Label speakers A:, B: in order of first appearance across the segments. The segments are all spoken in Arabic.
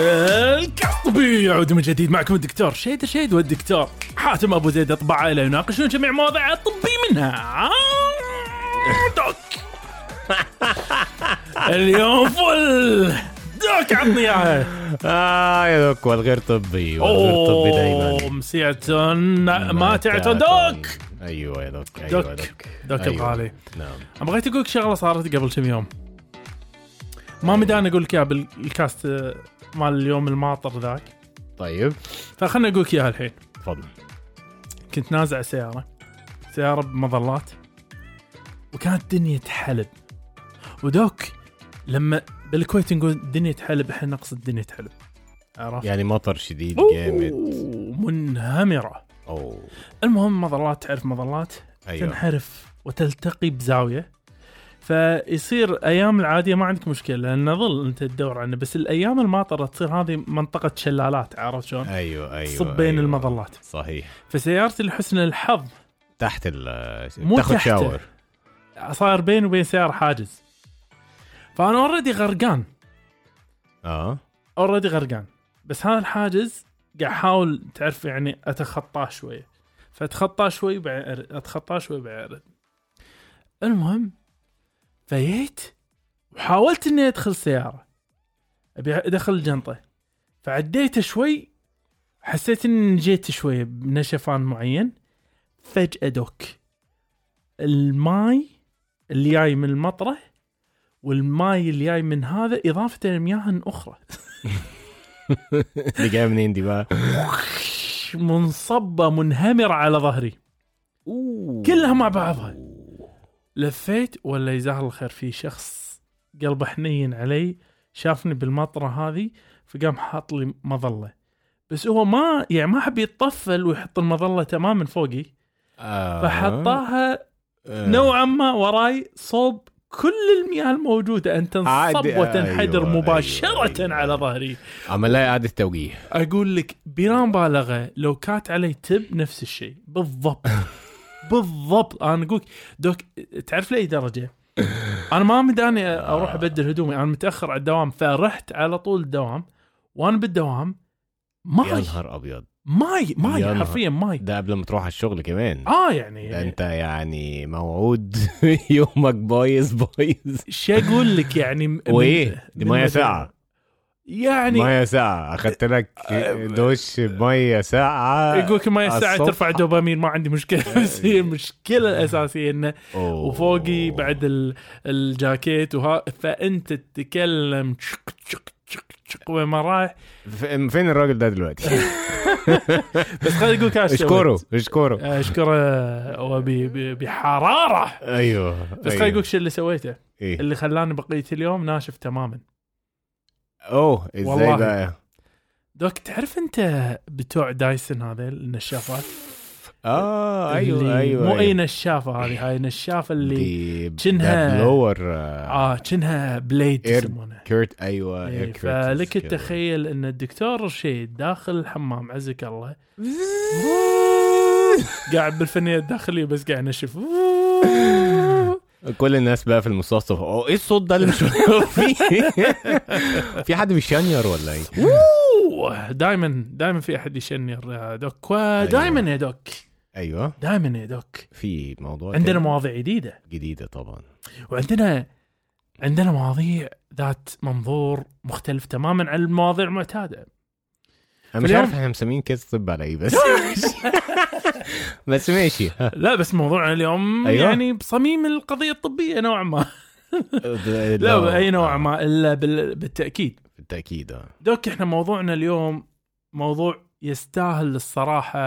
A: القطبي يعود من جديد معكم الدكتور شيد شيد والدكتور حاتم أبو زيد أطباء عائله يناقشون جميع مواضيع الطبي منها. دوك. اليوم فل. دوك عطني إياها.
B: آه يا دوك والغير طبي والغير طبي دايما.
A: مسيعة ماتعة دوك
B: أيوه يا دوك أيوه
A: دوك.
B: دوك.
A: دوك
B: أيوة.
A: الغالي
B: نعم.
A: أنا بغيت أقول لك شغلة صارت قبل كم يوم. ما مداني أقول لك إياها بالكاست مال اليوم الماطر ذاك.
B: طيب.
A: فخلنا أقول لك اياها الحين.
B: تفضل.
A: كنت نازع سيارة. سيارة بمظلات. وكانت دنيا حلب ودوك لما بالكويت نقول دنيا حلب إحنا نقصد دنيا حلب عرفت؟
B: يعني مطر شديد جامد.
A: منهمرة.
B: أوه.
A: المهم مظلات تعرف مظلات؟
B: أيوه.
A: تنحرف وتلتقي بزاوية. فيصير أيام العادية ما عندك مشكلة لأن ظل أنت تدور عنه بس الأيام الماطرة تصير هذه منطقة شلالات عرفت شلون؟
B: أيوه أيوه
A: تصب بين
B: أيوة.
A: المظلات.
B: صحيح.
A: فسيارتي لحسن الحظ
B: تحت ال
A: مو
B: تاخذ. shower.
A: صاير بيني وبين سيارة حاجز. فأنا already غرقان.
B: آه.
A: already غرقان. بس هذا الحاجز قاعد أحاول تعرف يعني أتخطاه شوية. فأتخطاه شوي أرد أتخطاه شوي ارد المهم فجيت وحاولت إني أدخل السياره أبي أدخل الجنطة. فعديت شوي. حسيت إني نجيت شوية بنشفان معين. فجأة دوك. الماي اللي جاي من المطرة والماي اللي جاي من هذا إضافة لمياه أخرى.
B: اللي جاي منين دي بقى؟
A: منصبة منهمرة على ظهري. كلها مع بعضها. لفيت ولا جزاه الخير؟ في شخص قلبه حنين علي شافني بالمطرة هذه فقام حاط لي مظلة. بس هو ما يعني ما حب يتطفل ويحط المظلة تماما فوقي.
B: آه.
A: فحطاها
B: آه.
A: نوعا ما وراي صوب كل المياه الموجودة. ان تنصب وتنحدر
B: أيوة،
A: مباشرة
B: أيوة، أيوة.
A: على ظهري.
B: عمل لها اعاده توجيه
A: أقول لك بلا مبالغة لو كانت علي tap نفس الشيء. بالضبط. بالضبط. أنا أقول doc تعرف لأي درجة؟ أنا ما مداني أروح أبدل هدومي. أنا متأخر على الدوام فرحت على طول الدوام. وأنا بالدوام
B: يا
A: ماي
B: نهار أبيض.
A: ماي ماي
B: يا.
A: حرفيا ماي.
B: ده قبل ما تروح على الشغل كمان.
A: آه يعني,
B: ده أنت يعني موعود. يومك بايظ بايظ.
A: شو أقول لك يعني؟
B: وإيه؟ دي ميه ساعه
A: يعني
B: مية ساعة. أخذت لك دوش بميه ساعة.
A: يقول لك الساعة
B: الصبح.
A: ترفع دوبامين ما عندي مشكلة. بس هي المشكلة الأساسية
B: إنه.
A: وفوقي بعد ال- الجاكيت وها فأنت تتكلم تشك تشك تشك تشك وين ما رايح.
B: فين الراجل ده دلوقتي؟
A: بس خليني أقول لك
B: اشكره. اشكره.
A: أشكره بحرارة.
B: أيوه
A: بس خليني أقول لك شو اللي سويته.
B: إيه.
A: اللي خلاني بقيه اليوم ناشف تماما.
B: أوه
A: إزاي.
B: بقى
A: دوك تعرف أنت بتوع دايسن هذا النشافات
B: آه أيوه
A: اللي
B: أيوه
A: مو أي
B: أيوة.
A: نشافة هذه هاي النشافه اللي
B: دي
A: شنها-
B: بلور
A: آه كأنها بليد يسمونها
B: كيرت أيوه كيرتس
A: فلك. التخيل إن الدكتور رشيد داخل الحمام عزك الله قاعد بالفنية الداخلية بس قاعد ينشف
B: كل الناس بقى في المستوصف أوه إيه الصوت ده اللي مش فيه؟ في حد بيشنير ولا إيه؟
A: دائما دائما في أحد يشنر يا doc. دائما يا doc.
B: أيوه.
A: دائما يا doc.
B: في موضوع
A: عندنا مواضيع جديدة.
B: جديدة طبعا.
A: وعندنا عندنا مواضيع ذات منظور مختلف تماما عن المواضيع المعتادة.
B: أنا مش عارف إحنا مسمين case طب على إيه بس؟ بس ماشي.
A: لا بس موضوعنا اليوم
B: أيوة.
A: يعني بصميم القضية الطبية نوعا ما.
B: لا
A: لا باي نوع
B: آه،
A: ما إلا بال- بالتأكيد.
B: بالتأكيد آه.
A: دوك إحنا موضوعنا اليوم موضوع يستاهل الصراحة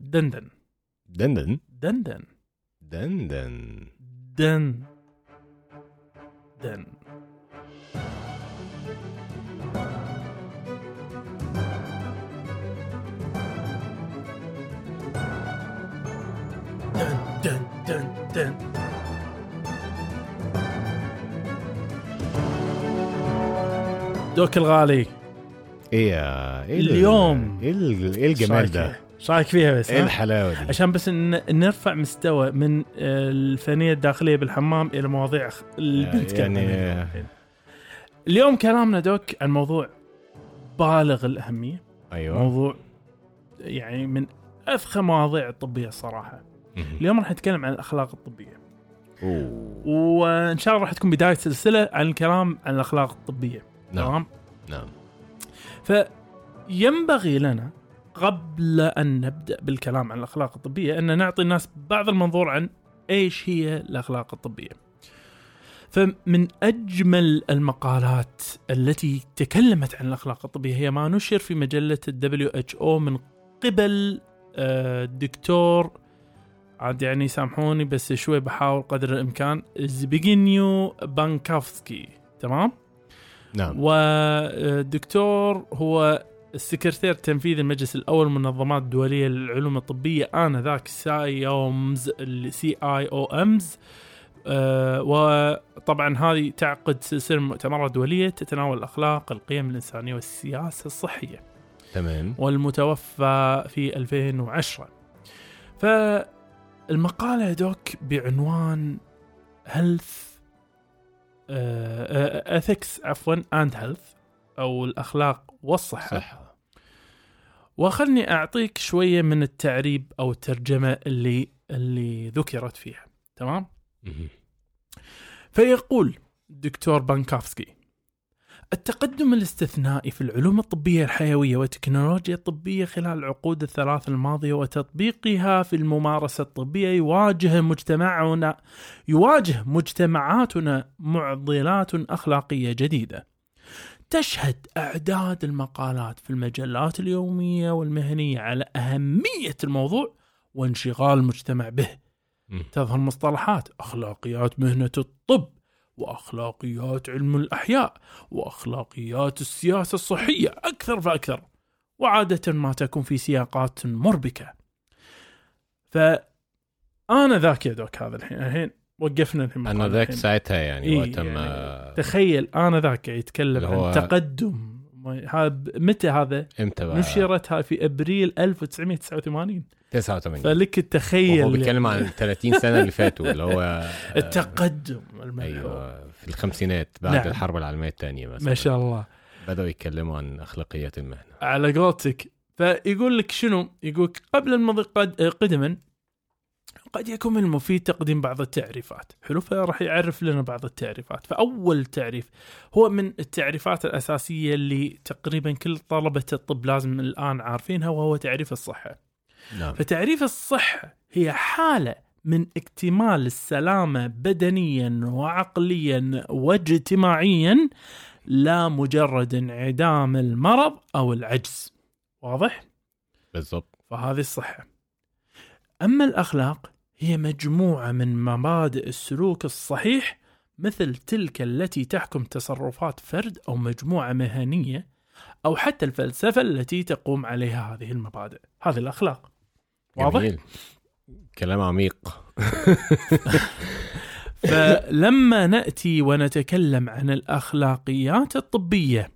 A: دندن.
B: دندن؟
A: دندن.
B: دندن.
A: دن دن دن. دن دوك الغالي
B: إيه ال-
A: اليوم.
B: إيه ال- إيه الجمال ده
A: إيش رايك فيها بس
B: إيه
A: ها؟
B: الحلاوة دي
A: عشان بس ن- نرفع مستوى من آه، الفنية الداخلية بالحمام إلى مواضيع خ- اللي
B: يعني-
A: بنتكلم
B: يعني-
A: عنها الحين. اليوم كلامنا دوك عن موضوع بالغ الأهمية
B: أيوه
A: موضوع يعني من أفخم مواضيع الطبية الصراحه. اليوم راح نتكلم عن الأخلاق الطبية.
B: أوه.
A: وإن شاء الله راح تكون بداية سلسلة عن الكلام عن الأخلاق الطبية.
B: نعم.
A: تمام؟
B: نعم.
A: فينبغي لنا قبل أن نبدأ بالكلام عن الأخلاق الطبية أن نعطي الناس بعض المنظور عن إيش هي الأخلاق الطبية. فمن أجمل المقالات التي تكلمت عن الأخلاق الطبية هي ما نشر في مجلة ال WHO من قبل آه، الدكتور عاد يعني سامحوني بس شوي بحاول قدر الإمكان زبيجنيو بانكوفسكي تمام؟
B: نعم
A: والدكتور هو السكرتير التنفيذي المجلس الأول للمنظمات الدوليه للعلوم الطبية آنذاك CIOMS C I O M S آه، وطبعا هذه تعقد سلسلة مؤتمرات دولية تتناول الأخلاق، القيم الإنسانية والسياسة الصحية.
B: تمام
A: والمتوفى في 2010 فالمقالة يا doc بعنوان health ethics عفوا and health أو الأخلاق والصحة.
B: صح
A: وخلني أعطيك شوية من التعريب أو الترجمة اللي اللي ذكرت فيها. تمام. فيقول الدكتور بانكافسكي التقدم الاستثنائي في العلوم الطبية الحيوية والتكنولوجيا الطبية خلال العقود الثلاث الماضية وتطبيقها في الممارسة الطبية يواجه مجتمعنا يواجه مجتمعاتنا معضلات أخلاقية جديدة تشهد أعداد المقالات في المجلات اليومية والمهنية على أهمية الموضوع وانشغال المجتمع به. تظهر مصطلحات أخلاقيات مهنة الطب وأخلاقيات علم الأحياء وأخلاقيات السياسة الصحية أكثر فأكثر. وعادة ما تكون في سياقات مربكة. فأنا ذاك يا دوك هذا الحين. الحين وقفنا الحين
B: أنا
A: مقال
B: ذاك. ساعتها يعني
A: إيه
B: وقت
A: يعني تخيل أنا ذاك يتكلم عن تقدم هذا ب- متى هذا؟
B: إمتى بقى؟
A: نشرت هاي في أبريل 1989
B: 89
A: فلك التخيل
B: وهو بيتكلم عن ال 30 سنة اللي فاتوا اللي هو
A: التقدم الملحوظ
B: أيوه في الخمسينات بعد
A: نعم.
B: الحرب العالمية الثانية مثلا.
A: ما شاء الله.
B: بدأوا يتكلموا عن أخلاقيات المهنة.
A: على قولتك. فيقول لك شنو؟ يقول قبل المضي قد... قدما قد يكون من المفيد تقديم بعض التعريفات. حلو فراح يعرف لنا بعض التعريفات. فأول تعريف هو من التعريفات الأساسية اللي تقريبا كل طلبة الطب لازم الآن عارفينها وهو تعريف الصحة.
B: نعم.
A: فتعريف الصحة هي حالة من اكتمال السلامة بدنيا وعقليا واجتماعيا لا مجرد انعدام المرض أو العجز. واضح؟
B: بالضبط.
A: فهذه الصحة. أما الأخلاق هي مجموعة من مبادئ السلوك الصحيح مثل تلك التي تحكم تصرفات فرد أو مجموعة مهنية أو حتى الفلسفة التي تقوم عليها هذه المبادئ. هذه الأخلاق. واضح؟
B: جميل. كلام عميق.
A: فلما نأتي ونتكلم عن الأخلاقيات الطبية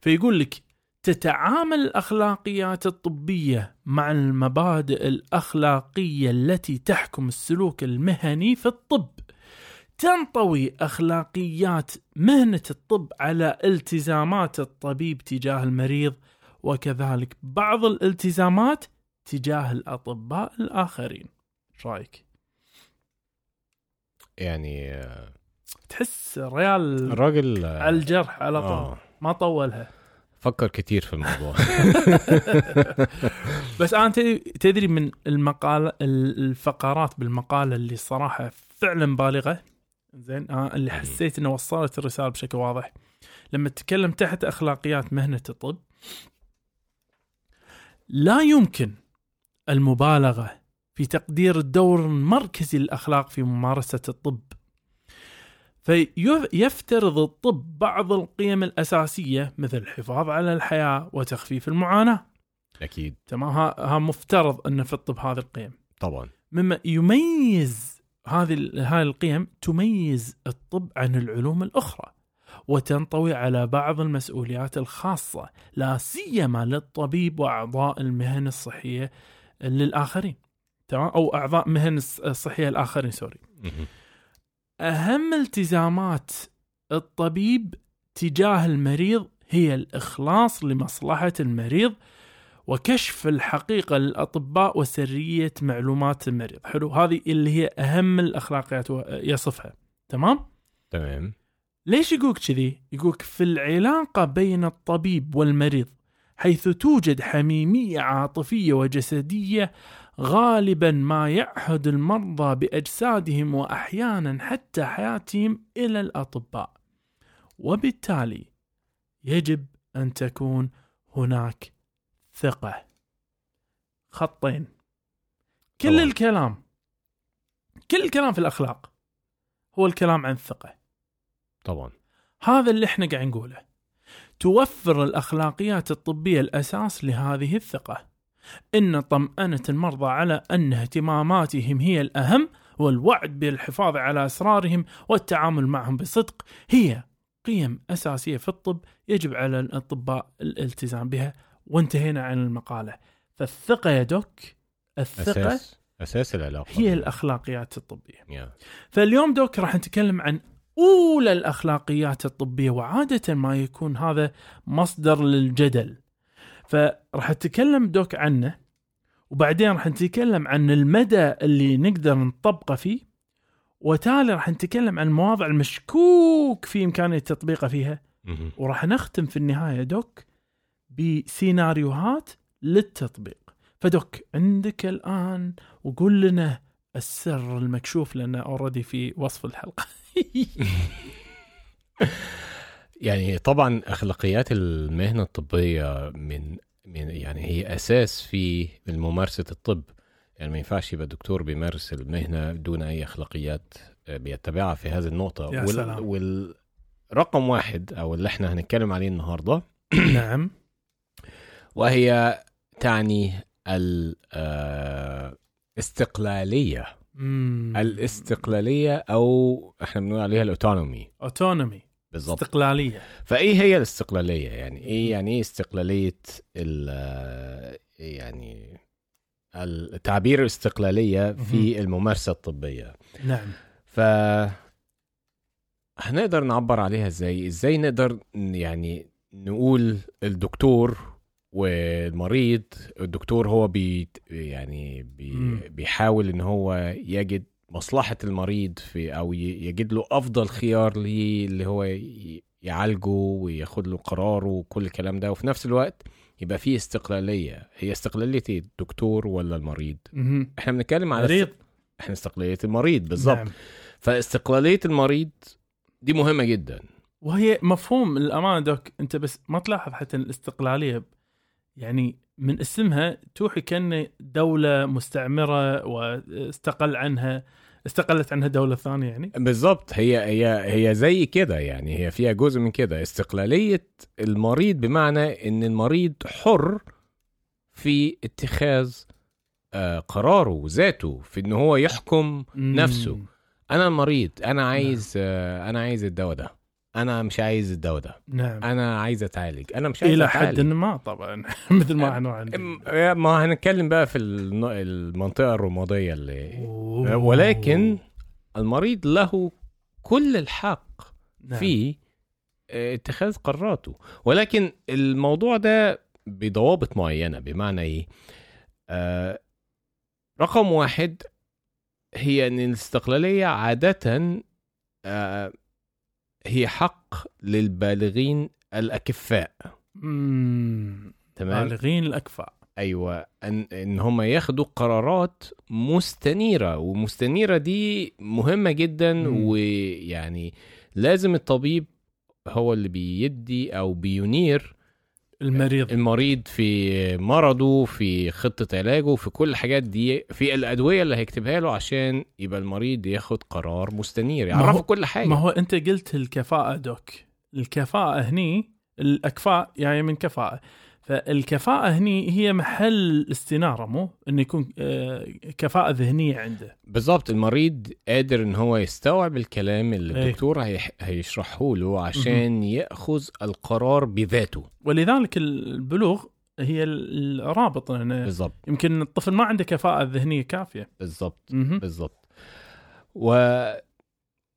A: فيقول لك تتعامل الأخلاقيات الطبية مع المبادئ الأخلاقية التي تحكم السلوك المهني في الطب. تنطوي أخلاقيات مهنة الطب على التزامات الطبيب تجاه المريض وكذلك بعض الالتزامات تجاه الأطباء الآخرين. رأيك؟
B: يعني آه،
A: تحس ريال
B: الراجل آه،
A: على الجرح على طول.
B: آه.
A: ما طولها.
B: فكر كتير في الموضوع.
A: بس أنا تدري- تدري من المقال الفقرات بالمقالة اللي صراحة فعلا بالغة؟ زين آه اللي حسيت إنه وصلت الرسالة بشكل واضح. لما تتكلم تحت أخلاقيات مهنة الطب لا يمكن المبالغة في تقدير الدور المركزي للأخلاق في ممارسة الطب فيفترض الطب بعض القيم الأساسية مثل الحفاظ على الحياة وتخفيف المعاناة.
B: أكيد.
A: تمام. ها, مفترض أن في الطب هذه القيم.
B: طبعا.
A: مما يميز هذه هاي القيم تميز الطب عن العلوم الأخرى وتنطوي على بعض المسؤوليات الخاصة لا سيما للطبيب وأعضاء المهن الصحية للآخرين. تمام. أو أعضاء مهن الص- الصحية الآخرين سوري. أهم التزامات الطبيب تجاه المريض هي الإخلاص لمصلحة المريض وكشف الحقيقة للأطباء وسرية معلومات المريض حلو هذه اللي هي أهم الأخلاقيات يصفها تمام؟
B: تمام
A: ليش يقولك كذي؟ يقولك في العلاقة بين الطبيب والمريض حيث توجد حميمية عاطفية وجسدية غالبا ما يعهد المرضى بأجسادهم وأحيانا حتى حياتهم إلى الأطباء. وبالتالي يجب أن تكون هناك ثقة. خطين. كل
B: طبعا.
A: الكلام كل الكلام في الأخلاق هو الكلام عن الثقة
B: طبعا.
A: هذا اللي إحنا قاعد نقوله. توفر الأخلاقيات الطبية الأساس لهذه الثقة. إن طمأنة المرضى على أن اهتماماتهم هي الأهم والوعد بالحفاظ على أسرارهم والتعامل معهم بصدق هي قيم أساسية في الطب يجب على الأطباء الالتزام بها. وانتهينا عن المقالة. فالثقة يا دوك الثقة
B: أساس أساس العلاقة.
A: هي الأخلاقيات الطبية.
B: يا.
A: فاليوم دوك راح نتكلم عن أولى الأخلاقيات الطبية وعادة ما يكون هذا مصدر للجدل. فراح نتكلم دوك عنه وبعدين راح نتكلم عن المدى اللي نقدر نطبقه فيه وتالي راح نتكلم عن المواضع المشكوك في إمكانية تطبيقه فيها. وراح نختم في النهاية دوك بسيناريوهات للتطبيق. فدوك عندك الآن وقول لنا السر المكشوف لأنه اوريدي في وصف الحلقة.
B: يعني طبعا أخلاقيات المهنة الطبية من من يعني هي أساس في ممارسة الطب. يعني ما ينفعش يبقى دكتور بيمارس المهنة دون أي أخلاقيات آه، بيتبعها في هذه النقطة.
A: يا سلام.
B: والرقم واحد أو اللي إحنا هنتكلم عليه النهارده
A: نعم.
B: وهي تعني الاستقلاليه
A: مم.
B: الاستقلالية أو إحنا بنقول عليها الأوتونومي.
A: أوتونومي.
B: بالظبط
A: استقلالية.
B: فإيه هي الاستقلالية؟ يعني إيه يعني إيه استقلالية ال يعني التعبير الاستقلالية في الممارسة الطبية؟
A: نعم.
B: ف هنقدر نعبر عليها إزاي؟ إزاي نقدر يعني نقول الدكتور والمريض الدكتور هو بي يعني بي. بيحاول إن هو يجد مصلحة المريض في ي- يجد له أفضل خيار ليه اللي هو يعالجه وياخد له قراره وكل الكلام ده وفي نفس الوقت يبقى فيه استقلالية هي استقلالية؟ الدكتور ولا المريض
A: مهم.
B: إحنا بنتكلم على
A: مريض
B: إحنا استقلالية المريض بالظبط
A: نعم.
B: فاستقلالية المريض دي مهمة جدا
A: وهي مفهوم الامانه دوك أنت بس ما تلاحظ حتى الاستقلالية يعني من اسمها توحي كأن دولة مستعمرة واستقل عنها استقلت عنها دولة ثانية يعني؟
B: بالظبط هي هي هي زي كده يعني. هي فيها جزء من كده. استقلالية المريض بمعنى إن المريض حر في اتخاذ آه، قراره ذاته في إن هو يحكم نفسه. أنا مريض أنا عايز آه، أنا عايز الدواء ده. أنا مش عايز الدواء ده.
A: نعم.
B: أنا عايز أتعالج. أنا مش عايز إلى
A: حد ما طبعا. مثل ما إحنا عندنا.
B: ما هنتكلم بقى في المنطقة الرمادية اللي
A: أوه.
B: ولكن المريض له كل الحق
A: نعم.
B: في اتخاذ قراراته. ولكن الموضوع ده بضوابط معينة بمعنى إيه؟ آه رقم واحد هي إن الاستقلالية عادة آه هي حق للبالغين الأكفاء
A: مم.
B: تمام
A: بالغين الأكفاء
B: أيوه ان إن هم ياخدوا قرارات مستنيرة ومستنيرة دي مهمة جدا
A: مم.
B: ويعني لازم الطبيب هو اللي بيدي أو بينير
A: المريض.
B: المريض في مرضه في خطة علاجه في كل الحاجات دي في الأدوية اللي هيكتبها له عشان يبقى المريض ياخد قرار مستنير يعرفه كل حاجة.
A: ما هو أنت قلت الكفاءة دوك. الكفاءة هني الأكفاء يعني من كفاءة. فالكفاءة هني هي محل استنارة مو؟ إنه يكون آه، كفاءة ذهنية عنده.
B: بالظبط المريض قادر إن هو يستوعب الكلام اللي
A: إيه.
B: الدكتور هيشرحه له عشان يأخذ القرار بذاته.
A: ولذلك البلوغ هي الرابط لأنه
B: بالظبط
A: يمكن الطفل ما عنده كفاءة ذهنية كافية.
B: بالظبط
A: مهم.
B: بالظبط و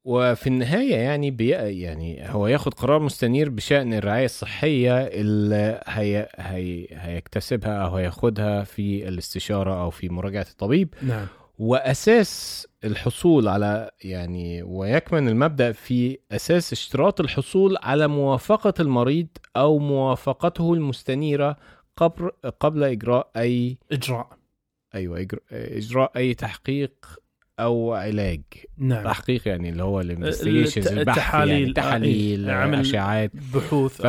B: وفي النهاية يعني بي يعني هو ياخد قرار مستنير بشأن الرعاية الصحية اللي هي هي هيكتسبها أو هياخدها في الاستشارة أو في مراجعة الطبيب.
A: نعم.
B: وأساس الحصول على يعني ويكمن المبدأ في أساس اشتراط الحصول على موافقة المريض أو موافقته المستنيرة قبل قبل إجراء
A: أي
B: إجراء. أيوه إجراء أي تحقيق أو علاج.
A: نعم.
B: تحقيق يعني اللي هو ال
A: investigations
B: البحث
A: التحاليل،
B: يعني
A: آه،
B: تحاليل
A: إيه، عمل
B: أشعاعات.
A: بحوث
B: ف.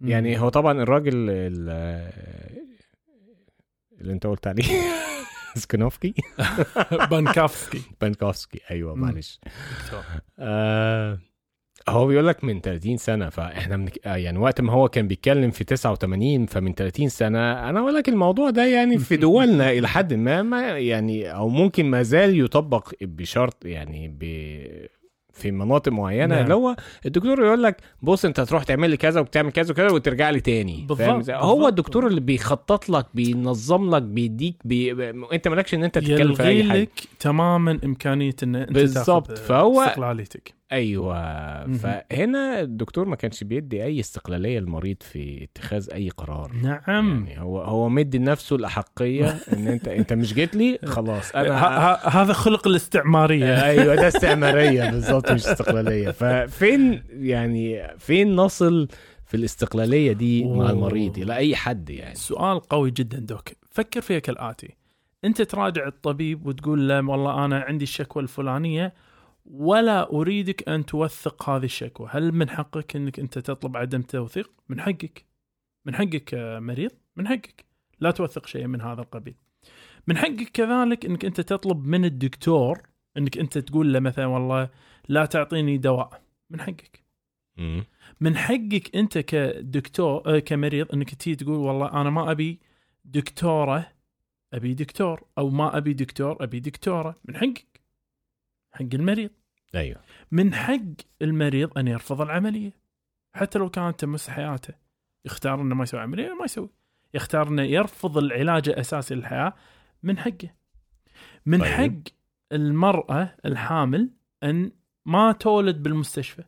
B: يعني هو طبعا الراجل ال- اللي أنت قلت عليه سكنوفسكي بانكوفسكي. بانكوفسكي
A: أيوه.
B: معلش. آه هو بيقول لك من 30 سنة فإحنا من يعني وقت ما هو كان بيتكلم في 89 فمن 30 سنة أنا أقول لك الموضوع ده يعني في دولنا إلى حد ما, ما يعني أو ممكن ما زال يطبق بشرط يعني ب في مناطق معينة
A: نعم.
B: اللي هو الدكتور يقول لك بص أنت هتروح تعمل لي كذا وبتعمل كذا وكذا وترجع لي تاني
A: بالظبط،.
B: هو الدكتور اللي بيخطط لك بينظم لك بيديك بي... أنت مالكش إن أنت تتكلم في أي حاجة
A: لك تماما إمكانية إن أنت
B: بالظبط، فهو-
A: استقلاليتك أيوه.
B: فهنا الدكتور ما كانش بيدي أي استقلالية للمريض في اتخاذ أي قرار.
A: نعم.
B: يعني هو هو مدي لنفسه الأحقية إن أنت أنت مش جيت لي خلاص.
A: أنا هذا خلق الاستعمارية.
B: أيوه ده استعمارية بالظبط مش استقلالية. ففين يعني فين نصل في الاستقلالية دي مع
A: أوه.
B: المريض؟ إلى أي حد يعني.
A: سؤال قوي جدا دوك. فكر فيها كالاتي أنت تراجع الطبيب وتقول له والله أنا عندي الشكوى الفلانية ولا أريدك أن توثق هذه الشكوى. هل من حقك إنك أنت تطلب عدم توثيق؟ من حقك. من حقك مريض؟ من حقك. لا توثق شيء من هذا القبيل. من حقك كذلك إنك أنت تطلب من الدكتور إنك أنت تقول له مثلا والله لا تعطيني دواء. من حقك. من حقك أنت كدكتور آه، كمريض إنك تيجي تقول والله أنا ما أبي دكتورة أبي دكتور أو ما أبي دكتور أبي دكتورة. من حقك. حق المريض.
B: أيوه.
A: من حق المريض أن يرفض العملية. حتى لو كانت تمس حياته. يختار إنه ما يسوي عملية ما يسوي. يختار إنه يرفض العلاج الاساسي للحياة من حقه. من
B: طيب.
A: حق المرأة الحامل أن ما تولد بالمستشفى.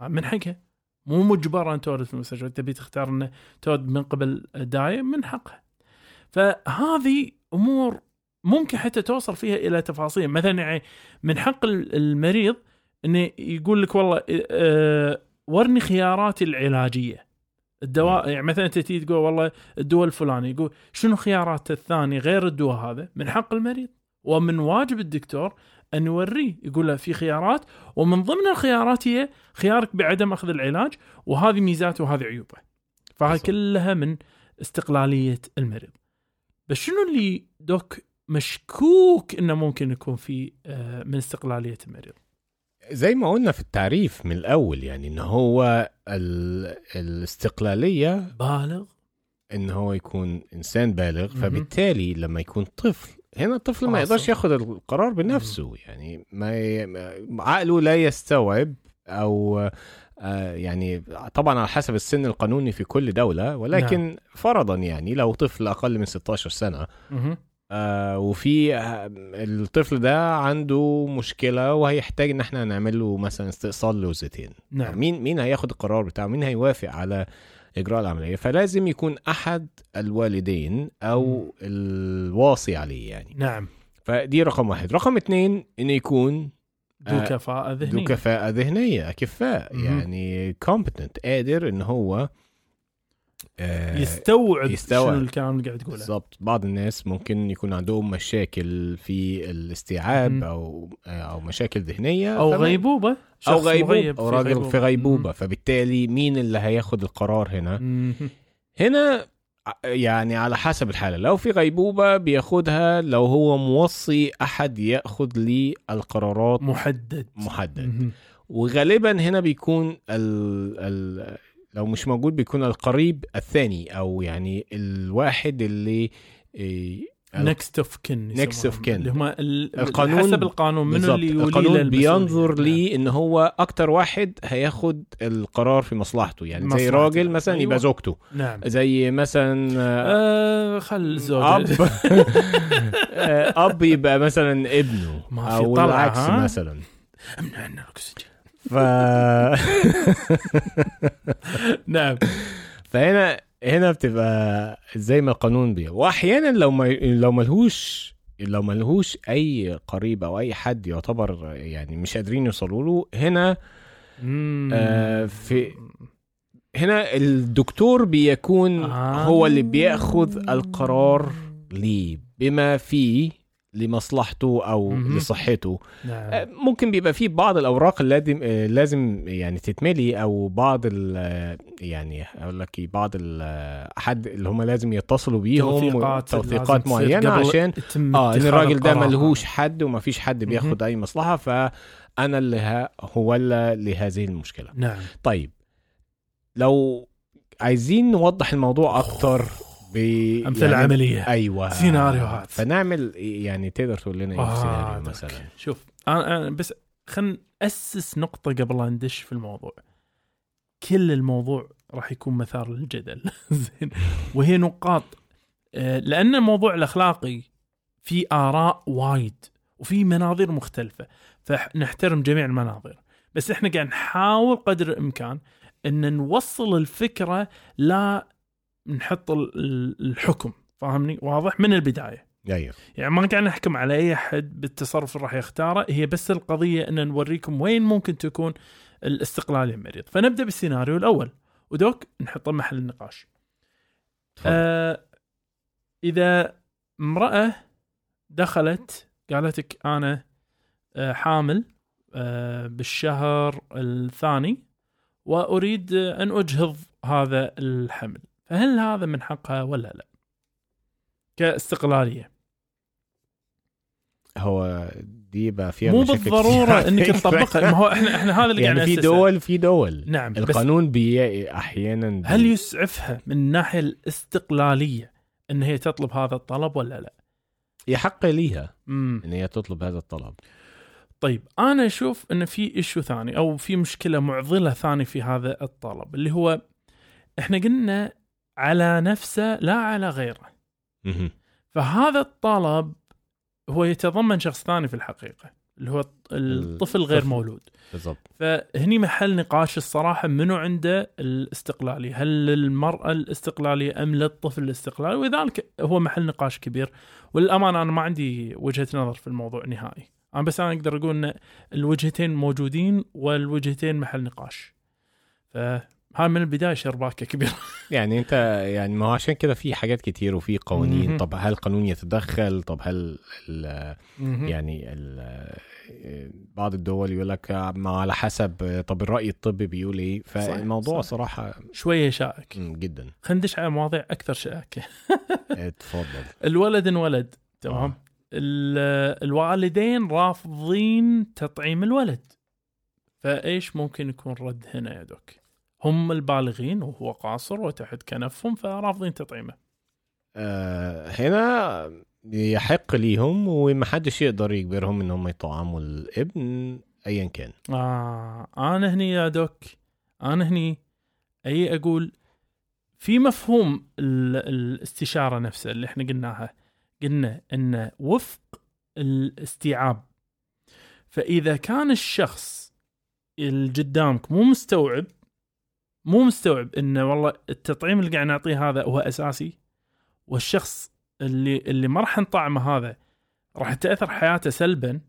A: من حقها. مو مجبرة أن تولد في المستشفى. تبي تختار إنه تولد من قبل داية من حقها. فهذه أمور ممكن حتى توصل فيها إلى تفاصيل. مثلا يعني من حق ال- المريض إنه يقول لك والله ورني خياراتي العلاجية. الدواء يعني مثلا أنت تيجي تقول والله الدواء الفلاني يقول شنو خيارات الثاني غير الدواء هذا؟ من حق المريض. ومن واجب الدكتور أن يوريه يقول له في خيارات ومن ضمن الخيارات هي خيارك بعدم أخذ العلاج وهذه ميزاته وهذه عيوبه. فهذه. كلها من استقلالية المريض. بس شنو اللي دوك مشكوك إنه ممكن يكون في آه، من استقلالية المريض
B: زي ما قلنا في التعريف من الأول يعني ان هو ال... الاستقلالية
A: بالغ
B: ان هو يكون إنسان بالغ. فبالتالي لما يكون طفل هنا الطفل ما. يقدرش ياخد القرار بنفسه يعني ما ي... عقله لا يستوعب أو آه، يعني طبعا على حسب السن القانوني في كل دولة ولكن نعم. فرضا يعني لو طفل أقل من 16 سنة. آه وفي آه، الطفل ده عنده مشكلة وهيحتاج إن إحنا نعمل له مثلا استئصال لوزتين.
A: نعم.
B: مين مين هياخد القرار بتاعه؟ مين هيوافق على إجراء العملية؟ فلازم يكون أحد الوالدين أو الواصي عليه يعني.
A: نعم.
B: فدي رقم واحد. رقم اتنين إنه يكون
A: ذو
B: آه،
A: كفاءه
B: ذو
A: ذهنية
B: كفاءة ذهنيه كفاء. يعني competent قادر إن هو آه،
A: يستوعب,
B: يستوعب.
A: شنو الكلام اللي قاعد تقوله
B: بالظبط بعض الناس ممكن يكون عندهم مشاكل في الاستيعاب. أو أو مشاكل
A: ذهنية
B: أو
A: غيبوبة.
B: أو
A: غيبوبة
B: أو راجل في غيبوبة. فبالتالي مين اللي هياخد القرار هنا؟
A: مهم.
B: هنا ع- يعني على حسب الحالة. لو في غيبوبة بياخدها لو هو موصي أحد ياخد لي القرارات
A: محدد.
B: محدد. وغالبا هنا بيكون ال ال لو مش موجود بيكون القريب الثاني أو يعني الواحد اللي ال-
A: next of kin
B: Next of kin.
A: اللي هم ال-
B: القانون-
A: حسب القانون منو اللي يولي
B: القانون. بينظر
A: نعم.
B: لي إن هو أكتر واحد هياخد القرار في مصلحته يعني زي
A: مصلحته.
B: راجل مثلا يبقى
A: أيوة.
B: زوجته
A: نعم
B: زي مثلا آه،
A: آه خل الزوج
B: أب آه، أب يبقى مثلا ابنه
A: أو
B: العكس؟ مثلا
A: أمنع الأكسجين
B: ف
A: نعم
B: فهنا هنا بتبقى زي ما القانون بيه وأحيانا لو ما لو ملهوش لو ملهوش أي قريب أو أي حد يعتبر يعني مش قادرين يوصلوا له هنا آه، في- هنا الدكتور بيكون
A: آه.
B: هو اللي بيأخذ القرار ليه بما فيه لمصلحته أو
A: مهم.
B: لصحته. آه،
A: نعم
B: ممكن بيبقى فيه بعض الأوراق اللي لازم آه، لازم يعني تتملي أو بعض ال آه، يعني أقول لك إيه، بعض ال آه، حد اللي هم لازم يتصلوا بيهم
A: توثيقات
B: توثيقات
A: معينة
B: عشان آه
A: إن
B: الراجل ده. ملهوش حد وما فيش حد بياخد أي مصلحة فأنا اللي ه- هو اللي لهذه المشكلة.
A: نعم.
B: طيب لو عايزين نوضح الموضوع أكتر
A: أمثلة
B: يعني
A: عملية.
B: أيوه.
A: سيناريوهات.
B: فنعمل يعني تقدر تقول لنا إيه
A: آه،
B: سيناريو. مثلا.
A: شوف أنا بس خلينا نأسس نقطة قبل لا ندش في الموضوع. كل الموضوع راح يكون مثار للجدل. زين. وهي نقاط آه، لأن الموضوع الأخلاقي في آراء وايد وفي مناظير مختلفة. فنحترم جميع المناظر. بس إحنا قاعد نحاول قدر الإمكان إن نوصل الفكرة لا نحط ال- ال- الحكم فاهمني؟ واضح؟ من البداية.
B: أيوه
A: يعني ما قاعد نحكم على أي أحد بالتصرف اللي راح يختاره هي بس القضية إن نوريكم وين ممكن تكون الاستقلاليه المريض فنبدأ بالسيناريو الأول. ودوك نحطه محل النقاش. آه إذا امرأة دخلت قالتك أنا آه حامل آه بالشهر الثاني وأريد أن أجهض هذا الحمل. فهل هذا من حقها ولا لا كاستقلالية
B: هو دي بقى فيها
A: مو بالضرورة
B: كتير.
A: إنك تطبقها ما هو إحنا إحنا هذا اللي قاعد
B: يعني في. دول في دول
A: نعم
B: القانون بي أحيانا بي
A: هل يسعفها من الناحيه الاستقلالية إن هي تطلب هذا الطلب ولا لا؟
B: يحق ليها إن هي تطلب هذا الطلب
A: طيب أنا أشوف إن في ايشو ثاني أو في مشكلة معضلة ثانية في هذا الطلب اللي هو إحنا قلنا على نفسه لا على غيره. فهذا الطلب هو يتضمن شخص ثاني في الحقيقة اللي هو الطفل غير. مولود.
B: بالضبط.
A: فهني محل نقاش الصراحة منو عنده الاستقلالية؟ هل للمرأة الاستقلالية أم للطفل الاستقلالي؟ وذلك هو محل نقاش كبير. وللأمانة أنا ما عندي وجهة نظر في الموضوع نهائي. أنا بس أنا أقدر أقول أن الوجهتين موجودين والوجهتين محل نقاش. فهاي من البداية شرباكة كبيرة
B: يعني أنت يعني ما هو عشان كده في حاجات كتير وفي قوانين. طب هل القانون يتدخل؟ طب هل ال يعني ال بعض الدول يقول لك ما على حسب طب الرأي الطبي بيقول إيه؟ فالموضوع
A: صح.
B: صراحة
A: شوية شائك
B: جدا.
A: خلينا ندش على مواضيع أكثر شائكة.
B: اتفضل
A: الولد انولد تمام.
B: آه.
A: ال- الوالدين رافضين تطعيم الولد. فإيش ممكن يكون رد هنا يا دوك؟ هم البالغين وهو قاصر وتحت كنفهم فرافضين تطعيمه.
B: آه هنا يحق ليهم ومحدش يقدر يجبرهم ان هم يطعموا الابن ايا كان.
A: آه أنا هني يا دوك أنا هني أي أقول في مفهوم ال- الاستشارة نفسها اللي إحنا قلناها. قلنا إن وفق الاستيعاب. فإذا كان الشخص اللي قدامك مو مستوعب مو مستوعب إنه والله التطعيم اللي قاعد نعطيه هذا هو أساسي والشخص اللي اللي ما راح نطعمه هذا راح تاثر حياته سلبا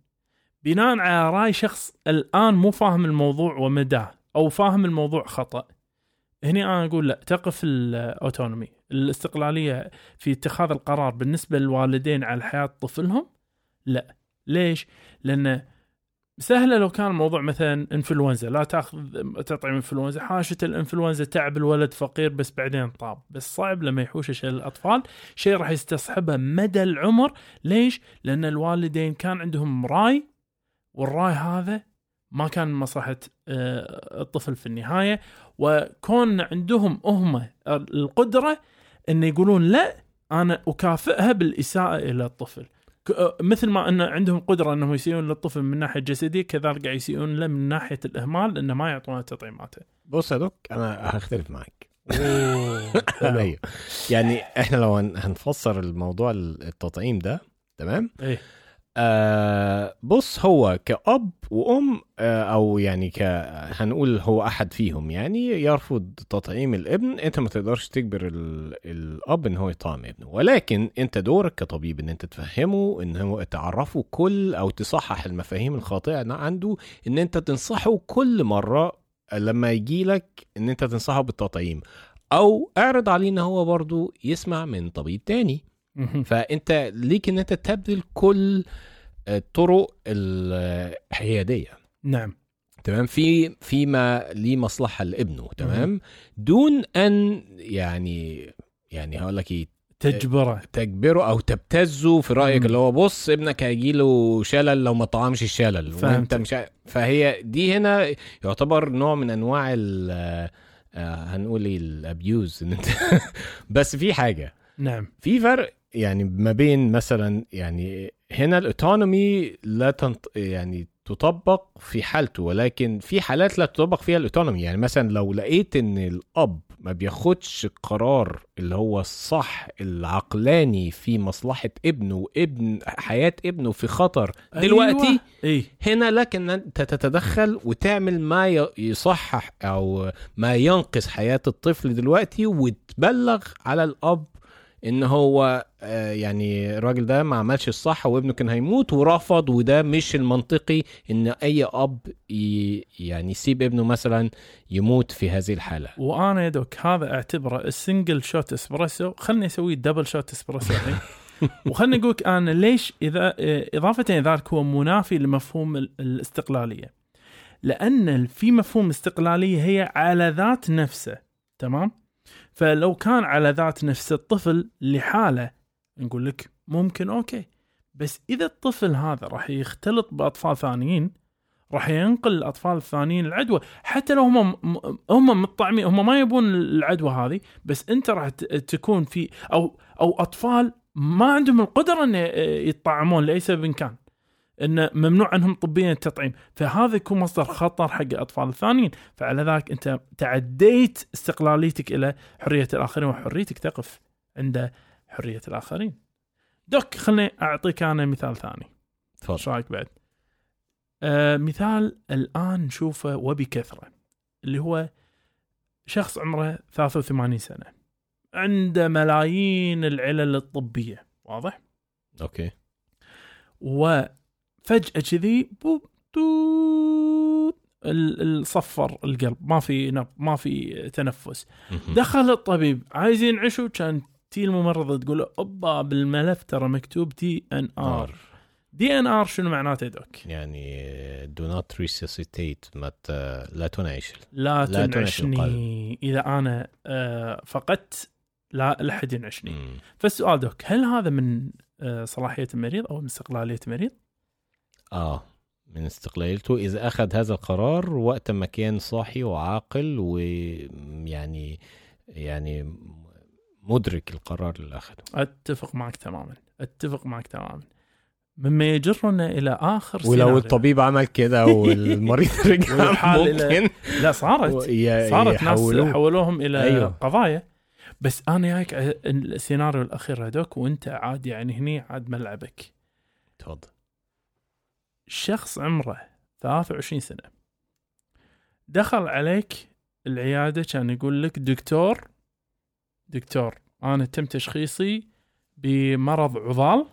A: بناء على رأي شخص الآن مو فاهم الموضوع ومداه أو فاهم الموضوع خطأ هني أنا أقول لا تقف الأوتونومي الاستقلالية في اتخاذ القرار بالنسبة للوالدين على حياة طفلهم لا ليش؟ لأن سهلة لو كان الموضوع مثلا انفلونزا لا تأخذ تطعيم انفلونزا حاشة الانفلونزا تعب الولد فقير بس بعدين طاب. بس صعب لما يحوش شيء الأطفال شيء راح يستصحبه مدى العمر. ليش؟ لأن الوالدين كان عندهم راي والراي هذا ما كان مصلحة آه، الطفل في النهاية. وكون عندهم هم القدرة إن يقولون لا أنا أكافئها بالإساءة إلى الطفل. مثل ما أن عندهم قدرة أنهم يسيئون للطفل من ناحية جسديه كذلك قاعد يسيئون له من ناحية الإهمال انه ما يعطونه تطعيماته.
B: بص يا دوك أنا
A: حلو.
B: أيوه يعني إحنا لو هن- هنفسر الموضوع التطعيم ده تمام
A: إيه
B: آه بص هو كأب وأم آه أو يعني ك هنقول هو أحد فيهم. يعني يرفض تطعيم الابن. أنت ما تقدرش تجبر ال... الأب إن هو يطعم ابنه. ولكن أنت دورك كطبيب إن أنت تفهمه إن هو تعرفه كل أو تصحح المفاهيم الخاطئة عنده إن أنت تنصحه كل مرة لما يجي لك إن أنت تنصحه بالتطعيم. أو اعرض عليه إن هو برضو يسمع من طبيب تاني. فأنت ليك إن أنت تبذل كل الطرق الحيادية.
A: نعم.
B: تمام؟ في فيما ليه مصلحة لابنه. تمام؟ دون أن يعني يعني هقول لك إيه
A: تجبره.
B: تجبره أو تبتزه في رأيك
A: مم.
B: اللي هو بص ابنك هيجي له شلل لو ما طعمش الشلل.
A: وأنت.
B: مش ع- فهي دي هنا يعتبر نوع من أنواع ال آه، هنقول إيه الأبيوز. إن أنت بس في حاجة.
A: نعم.
B: في فرق يعني ما بين مثلا يعني هنا الأوتونومي لا تنط... يعني تطبق في حالته ولكن في حالات لا تطبق فيها الأوتونومي يعني مثلا لو لقيت إن الأب ما بياخدش القرار اللي هو الصح العقلاني في مصلحة ابنه وابن حياة ابنه في خطر دلوقتي
A: أيوة. اي
B: هنا لك إن أنت تتدخل وتعمل ما يصحح أو ما ينقذ حياة الطفل دلوقتي وتبلغ على الأب إن هو آه، يعني الراجل ده ما عملش الصح وابنه كان هيموت ورفض وده مش المنطقي إن أي أب يعني يسيب ابنه مثلا يموت في هذه الحالة.
A: وأنا يا دوك هذا أعتبره ال single shot espresso خلني أسوي double shot espresso الحين وخلني أقول لك أنا ليش إذا إضافة إلى ذلك هو منافي لمفهوم ال- الاستقلالية. لأن في مفهوم استقلالية هي على ذات نفسه تمام؟ فلو كان على ذات نفس الطفل لحاله نقول لك ممكن أوكي. بس إذا الطفل هذا راح يختلط بأطفال ثانيين راح ينقل الأطفال الثانيين العدوى. حتى لو هم هم مطعمين هم ما يبون العدوى هذه بس أنت راح تكون في أو أو أطفال ما عندهم القدرة إن يطعمون لأي سبب كان. انه ممنوع عنهم طبيا التطعيم. فهذا يكون مصدر خطر حق الأطفال الثانيين. فعلى ذلك أنت تعديت استقلاليتك إلى حرية الآخرين وحريتك تقف عند حرية الآخرين. دوك خليني أعطيك أنا مثال ثاني. إيش
B: تفضل
A: رأيك بعد؟ آه مثال الآن نشوفه وبكثرة اللي هو شخص عمره 83 سنة عنده ملايين العلل الطبية واضح؟
B: أوكي.
A: وفجاه كذي اصفر القلب ما في نبض ما في تنفس. دخل الطبيب عايزين ينعشوا كان تيي الممرضة تقول له أوبا بالملف ترى مكتوب تي ان
B: آر
A: دي ان ار شنو معناته دوك؟
B: يعني do not resuscitate ما ت... لا تنعش
A: لا,
B: لا تنعش
A: تنعشني إذا أنا آه فقدت لا لا أحد ينعشني. فالسؤال دوك هل هذا من آه صلاحية المريض أو من استقلالية المريض؟
B: آه من استقلاليته. إذا أخذ هذا القرار وقت ما كان صاحي وعاقل ويعني يعني مدرك القرار اللي أخذه.
A: أتفق معك تماما. أتفق معك تماما. مما يجرنا إلى آخر
B: ولو
A: سيناريو.
B: الطبيب عمل كده والمريض رجع
A: والحال إلى-
B: ممكن.
A: لا صارت. صارت ناس
B: يحولوه.
A: حولوهم إلى
B: أيوه.
A: قضايا. بس أنا جايك على السيناريو الأخير هذوك وأنت عاد يعني هني عاد ملعبك.
B: تفضل.
A: شخص عمره 23 سنة. دخل عليك العيادة كان يقول لك دكتور دكتور أنا تم تشخيصي بمرض عضال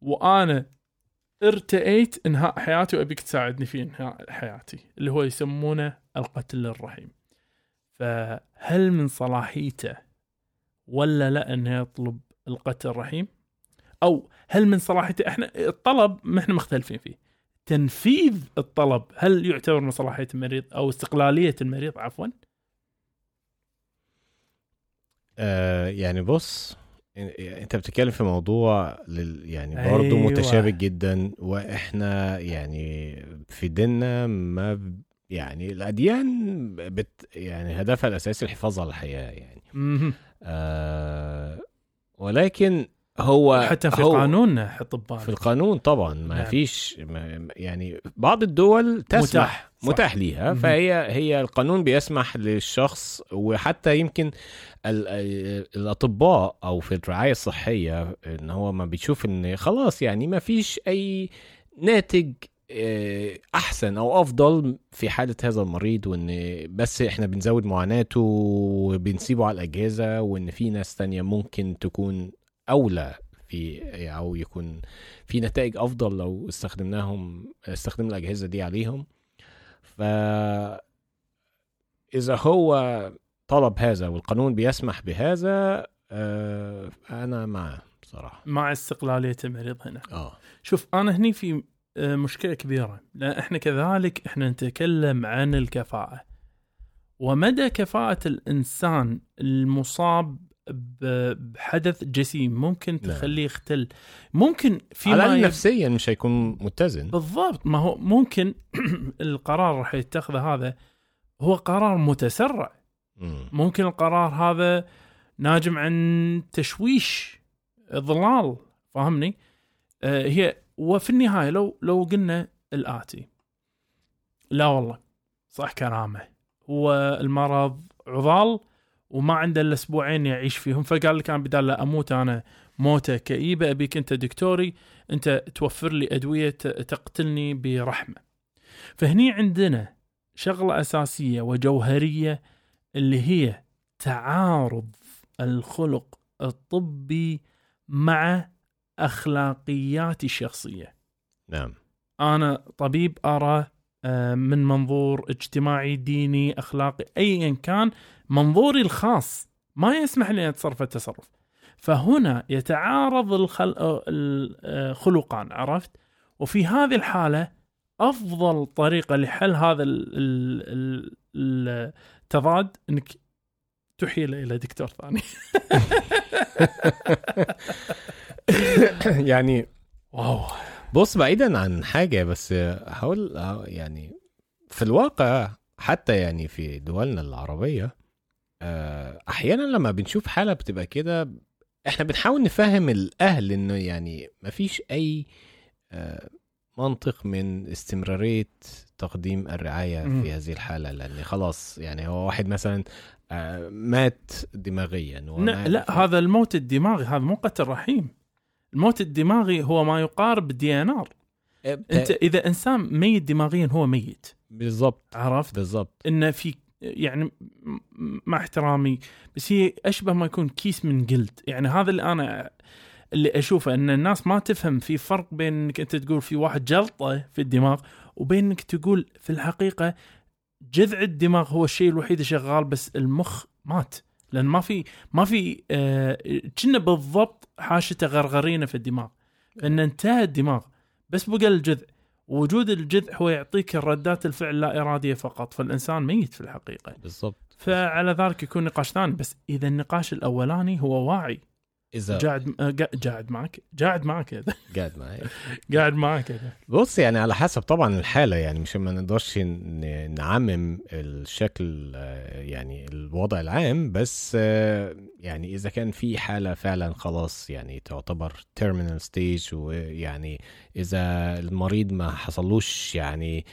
A: وأنا ارتئيت إنهاء حياتي وأبيك تساعدني في إنهاء حياتي. اللي هو يسمونه القتل الرحيم. فهل من صلاحيته ولا لا إنه يطلب القتل الرحيم؟ أو هل من صلاحيته إحنا الطلب ما إحنا مختلفين فيه تنفيذ الطلب هل يعتبر من صلاحية المريض أو استقلالية المريض عفوا
B: آه يعني بص أنت بتتكلم في موضوع لل يعني برضه
A: أيوة.
B: متشابك جدا وإحنا يعني في ديننا ما يعني الأديان بت يعني هدفها الأساسي الحفاظ على الحياة يعني. آه ولكن هو
A: حتى في
B: هو
A: قانوننا حط ببالك
B: في القانون طبعا ما
A: نعم.
B: فيش ما يعني بعض الدول تسمح
A: متاح صح.
B: متاح ليها. فهي هي القانون بيسمح للشخص وحتى يمكن ال- ال- الأطباء أو في الرعاية الصحية إن هو ما بيشوف إن خلاص يعني ما فيش أي ناتج آه، أحسن أو أفضل في حالة هذا المريض وإن بس إحنا بنزود معاناته وبنسيبه على الأجهزة وإن في ناس تانية ممكن تكون أولى في أو يكون في نتائج أفضل لو استخدمناهم استخدمنا الأجهزة دي عليهم. ف إذا هو طلب هذا والقانون بيسمح بهذا آه أنا معه بصراحة.
A: مع استقلاليه المريض هنا.
B: آه.
A: شوف أنا هني في آه، مشكلة كبيرة. لأن إحنا كذلك إحنا نتكلم عن الكفاءة. ومدى كفاءة الإنسان المصاب بحدث جسيم ممكن
B: نعم.
A: تخليه يختل. ممكن في
B: على
A: يب-
B: نفسيا مش هيكون متزن.
A: بالضبط. ما هو ممكن القرار راح يتخذه هذا هو قرار متسرع.
B: مم.
A: ممكن القرار هذا ناجم عن تشويش ضلال فاهمني؟ آه هي وفي النهاية لو لو قلنا الآتي. لا والله صح كلامه. هو المرض عضال وما عنده إلا أسبوعين يعيش فيهم فقال لك أنا بدال لا أموت أنا موتة كئيبة أبيك أنت دكتوري أنت توفر لي أدوية تقتلني برحمة. فهني عندنا شغلة أساسية وجوهرية اللي هي تعارض الخلق الطبي مع أخلاقياتي الشخصية.
B: نعم
A: أنا طبيب أرى من منظور اجتماعي ديني أخلاقي ايا كان منظوري الخاص. ما يسمح لي ان أتصرف التصرف. فهنا يتعارض الخل... آه، الخلقان عرفت؟ وفي هذه الحالة أفضل طريقة لحل هذا ال- ال- ال- التضاد إنك تحيله إلى دكتور ثاني.
B: يعني
A: واو.
B: بص بعيدا عن حاجة بس هقول يعني في الواقع حتى يعني في دولنا العربية آه، أحيانا لما بنشوف حالة بتبقى كده إحنا بنحاول نفهم الأهل إنه يعني مفيش أي آه، منطق من استمرارية تقديم
A: الرعاية.
B: في هذه الحالة لأن خلاص يعني هو واحد مثلا آه، مات دماغيا
A: لا, لا هذا الموت الدماغي هذا مو قتل رحيم الموت الدماغي هو ما يقارب ال DNR
B: آه،
A: انت إذا إنسان ميت دماغيا هو ميت.
B: بالظبط
A: عرفت؟
B: بالظبط
A: إنه في يعني مع احترامي بس هي أشبه ما يكون كيس من جلد. يعني هذا اللي أنا اللي أشوفه إن الناس ما تفهم في فرق بين إنك أنت تقول في واحد جلطة في الدماغ وبين إنك تقول في الحقيقة جذع الدماغ هو الشيء الوحيد اللي شغال بس المخ مات. لأن ما في ما في آه، كنا بالضبط حاشتة غرغرينه في الدماغ. إن انتهى الدماغ. بس بقى الجذع. وجود الجذع هو يعطيك الردات الفعل لا إرادية فقط فالإنسان ميت في الحقيقة.
B: بالظبط
A: فعلى ذلك يكون نقاش ثاني. بس إذا النقاش الأولاني هو واعي.
B: اذا
A: قاعد آه، قاعد معك. قاعد معك.
B: قاعد معي.
A: قاعد معك.
B: بص يعني على حسب طبعا الحالة يعني مش ما نقدرش نعمم الشكل آه، يعني الوضع العام بس آه، يعني إذا كان في حالة فعلا خلاص يعني تعتبر terminal stage ويعني إذا المريض ما حصلوش يعني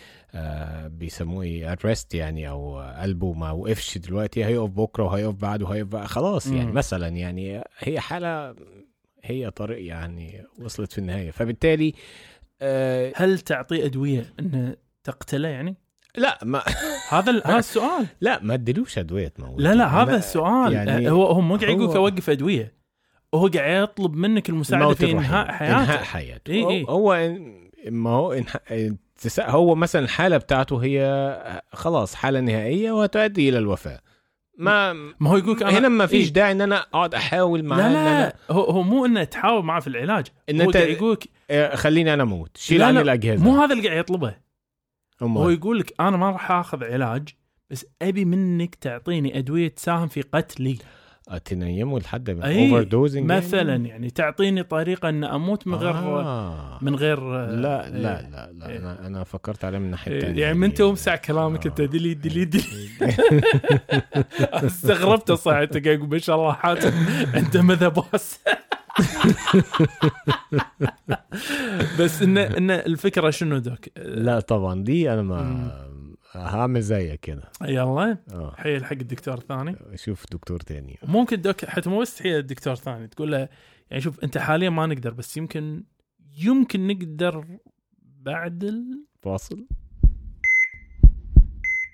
B: بيسموه إيه arrest يعني أو قلبه ما وقفش دلوقتي هيقف بكرة وهيقف بعده وهيقف بقى خلاص يعني. مثلا يعني هي حالة هي طريق يعني وصلت في النهاية فبالتالي آه
A: هل تعطيه أدوية انه تقتله يعني؟
B: لا ما
A: هذا ال- هذا السؤال
B: لا ما اديلوش أدوية تموت
A: لا لا هذا السؤال
B: يعني
A: يعني هو هو مو قاعد يقول لك اوقف أدوية هو قاعد يطلب منك
B: المساعدة
A: في. إنهاء حياته
B: إنهاء حياته
A: إيه
B: هو-
A: إيه.
B: هو ما هو إنها... هو مثلا الحالة بتاعته هي خلاص حالة نهائية وتؤدي إلى الوفاة. ما
A: ما هو يقول لك أنا
B: هنا ما فيش
A: إيه؟
B: داعي إن أنا أقعد أحاول معاه
A: لا لا
B: أنا...
A: هو هو مو إنه تحاول معاه في العلاج. إن
B: انت
A: قاعد يقول لك
B: آه، خليني أنا أموت. شيل عني
A: لا،
B: الأجهزة.
A: مو هذا اللي قاعد يطلبه.
B: أمال.
A: هو يقول لك أنا ما راح آخذ علاج بس أبي منك تعطيني أدوية تساهم في قتلي.
B: تنيمه لحد overdosing
A: مثلا يعني تعطيني طريقة إن أموت من غير
B: آه.
A: من غير
B: لا
A: إيه.
B: لا لا لا
A: إيه.
B: أنا أنا فكرت عليه من الناحيه
A: إيه،
B: الثانية
A: يعني من توسع كلامك أنت دلي دلي دلي استغربت صح يقول ما شاء الله حاتم أنت مذهب بس إن إن الفكرة شنو دوك؟
B: لا طبعا دي أنا ما هعمل زيك كده.
A: يلا.
B: آه.
A: حيل حق الدكتور الثاني.
B: شوف دكتور تاني.
A: ممكن دوك حتى مو بس تحيل الدكتور الثاني تقول له يعني شوف أنت حاليا ما نقدر بس يمكن يمكن نقدر بعد ال...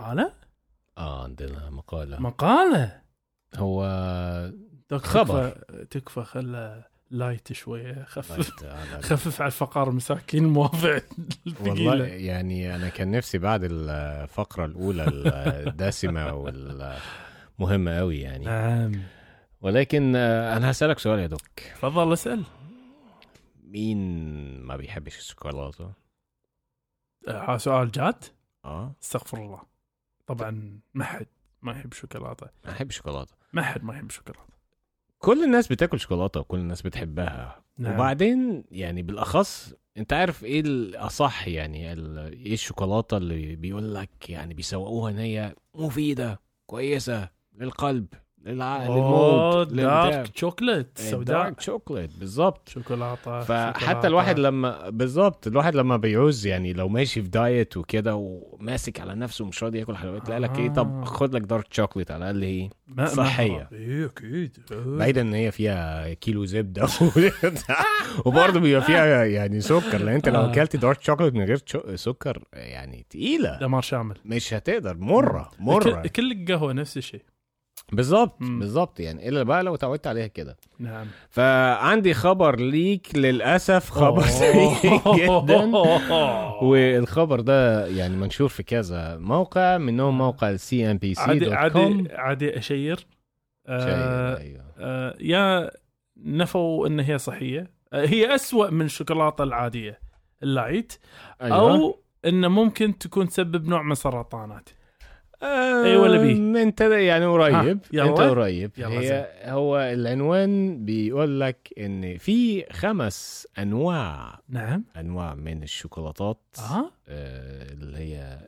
A: مقالة؟
B: آه عندنا مقالة.
A: مقالة؟
B: هو خبر.
A: تكفى تكفى خلى light شوية خفف
B: light على-
A: خفف على الفقار المساكين الموافع
B: والله يعني أنا كان نفسي بعد الفقرة الأولى الدسمة والمهمة قوي يعني.
A: نعم.
B: ولكن آه، أنا هسألك سؤال يا دوك.
A: تفضل اسأل.
B: مين ما بيحبش الشوكولاتة؟
A: آه، سؤال جاد؟
B: آه.
A: استغفر الله. طبعا ما حد ما يحب شوكولاتة.
B: أنا بحب الشوكولاتة
A: ما حد ما يحب شوكولاتة.
B: كل الناس بتاكل شوكولاتة وكل الناس بتحبها.
A: نعم.
B: وبعدين يعني بالأخص أنت عارف إيه الأصح يعني إيه الشوكولاتة اللي بيقول لك يعني بيسوقوها إن هي مفيدة كويسة للقلب. لل mood.
A: dark chocolate سوداء
B: dark chocolate بالظبط
A: شوكولاتة
B: فحتى
A: شوكولاتة.
B: الواحد لما بالظبط الواحد لما بيعوز يعني لو ماشي في diet وكده وماسك على نفسه ومش راضي ياكل حلويات لا لك إيه
A: آه.
B: طب خد لك dark chocolate على
A: الأقل إيه
B: صحية.
A: إيه أكيد.
B: بعيدا إن هي فيها كيلو زبدة وبرضه بيبقى فيها يعني سكر لأن أنت لو
A: آه.
B: أكلت dark chocolate من غير سكر يعني تقيلة.
A: دمار شامل
B: مش هتقدر. مرة مرة.
A: كل القهوة نفس الشيء.
B: بالظبط. بالظبط يعني إلا بقى لو اتعودت عليها كده.
A: نعم.
B: فعندي خبر ليك للأسف خبر سيء جدا. والخبر ده يعني منشور في كذا موقع منهم موقع ال CNBC
A: عادي عادي عادي أشير. آه
B: أيوه.
A: آه ينفوا إن هي صحية. آه هي أسوأ من الشوكولاتة العادية ال light
B: أيوة.
A: أو انه ممكن تكون تسبب نوع من السرطانات.
B: آه
A: إيه ولا بي؟
B: أنت يعني قريب. أنت قريب.
A: يلا
B: هي هو العنوان بيقول لك إن في خمس أنواع.
A: نعم.
B: أنواع من الشوكولاتات
A: آه.
B: آه اللي هي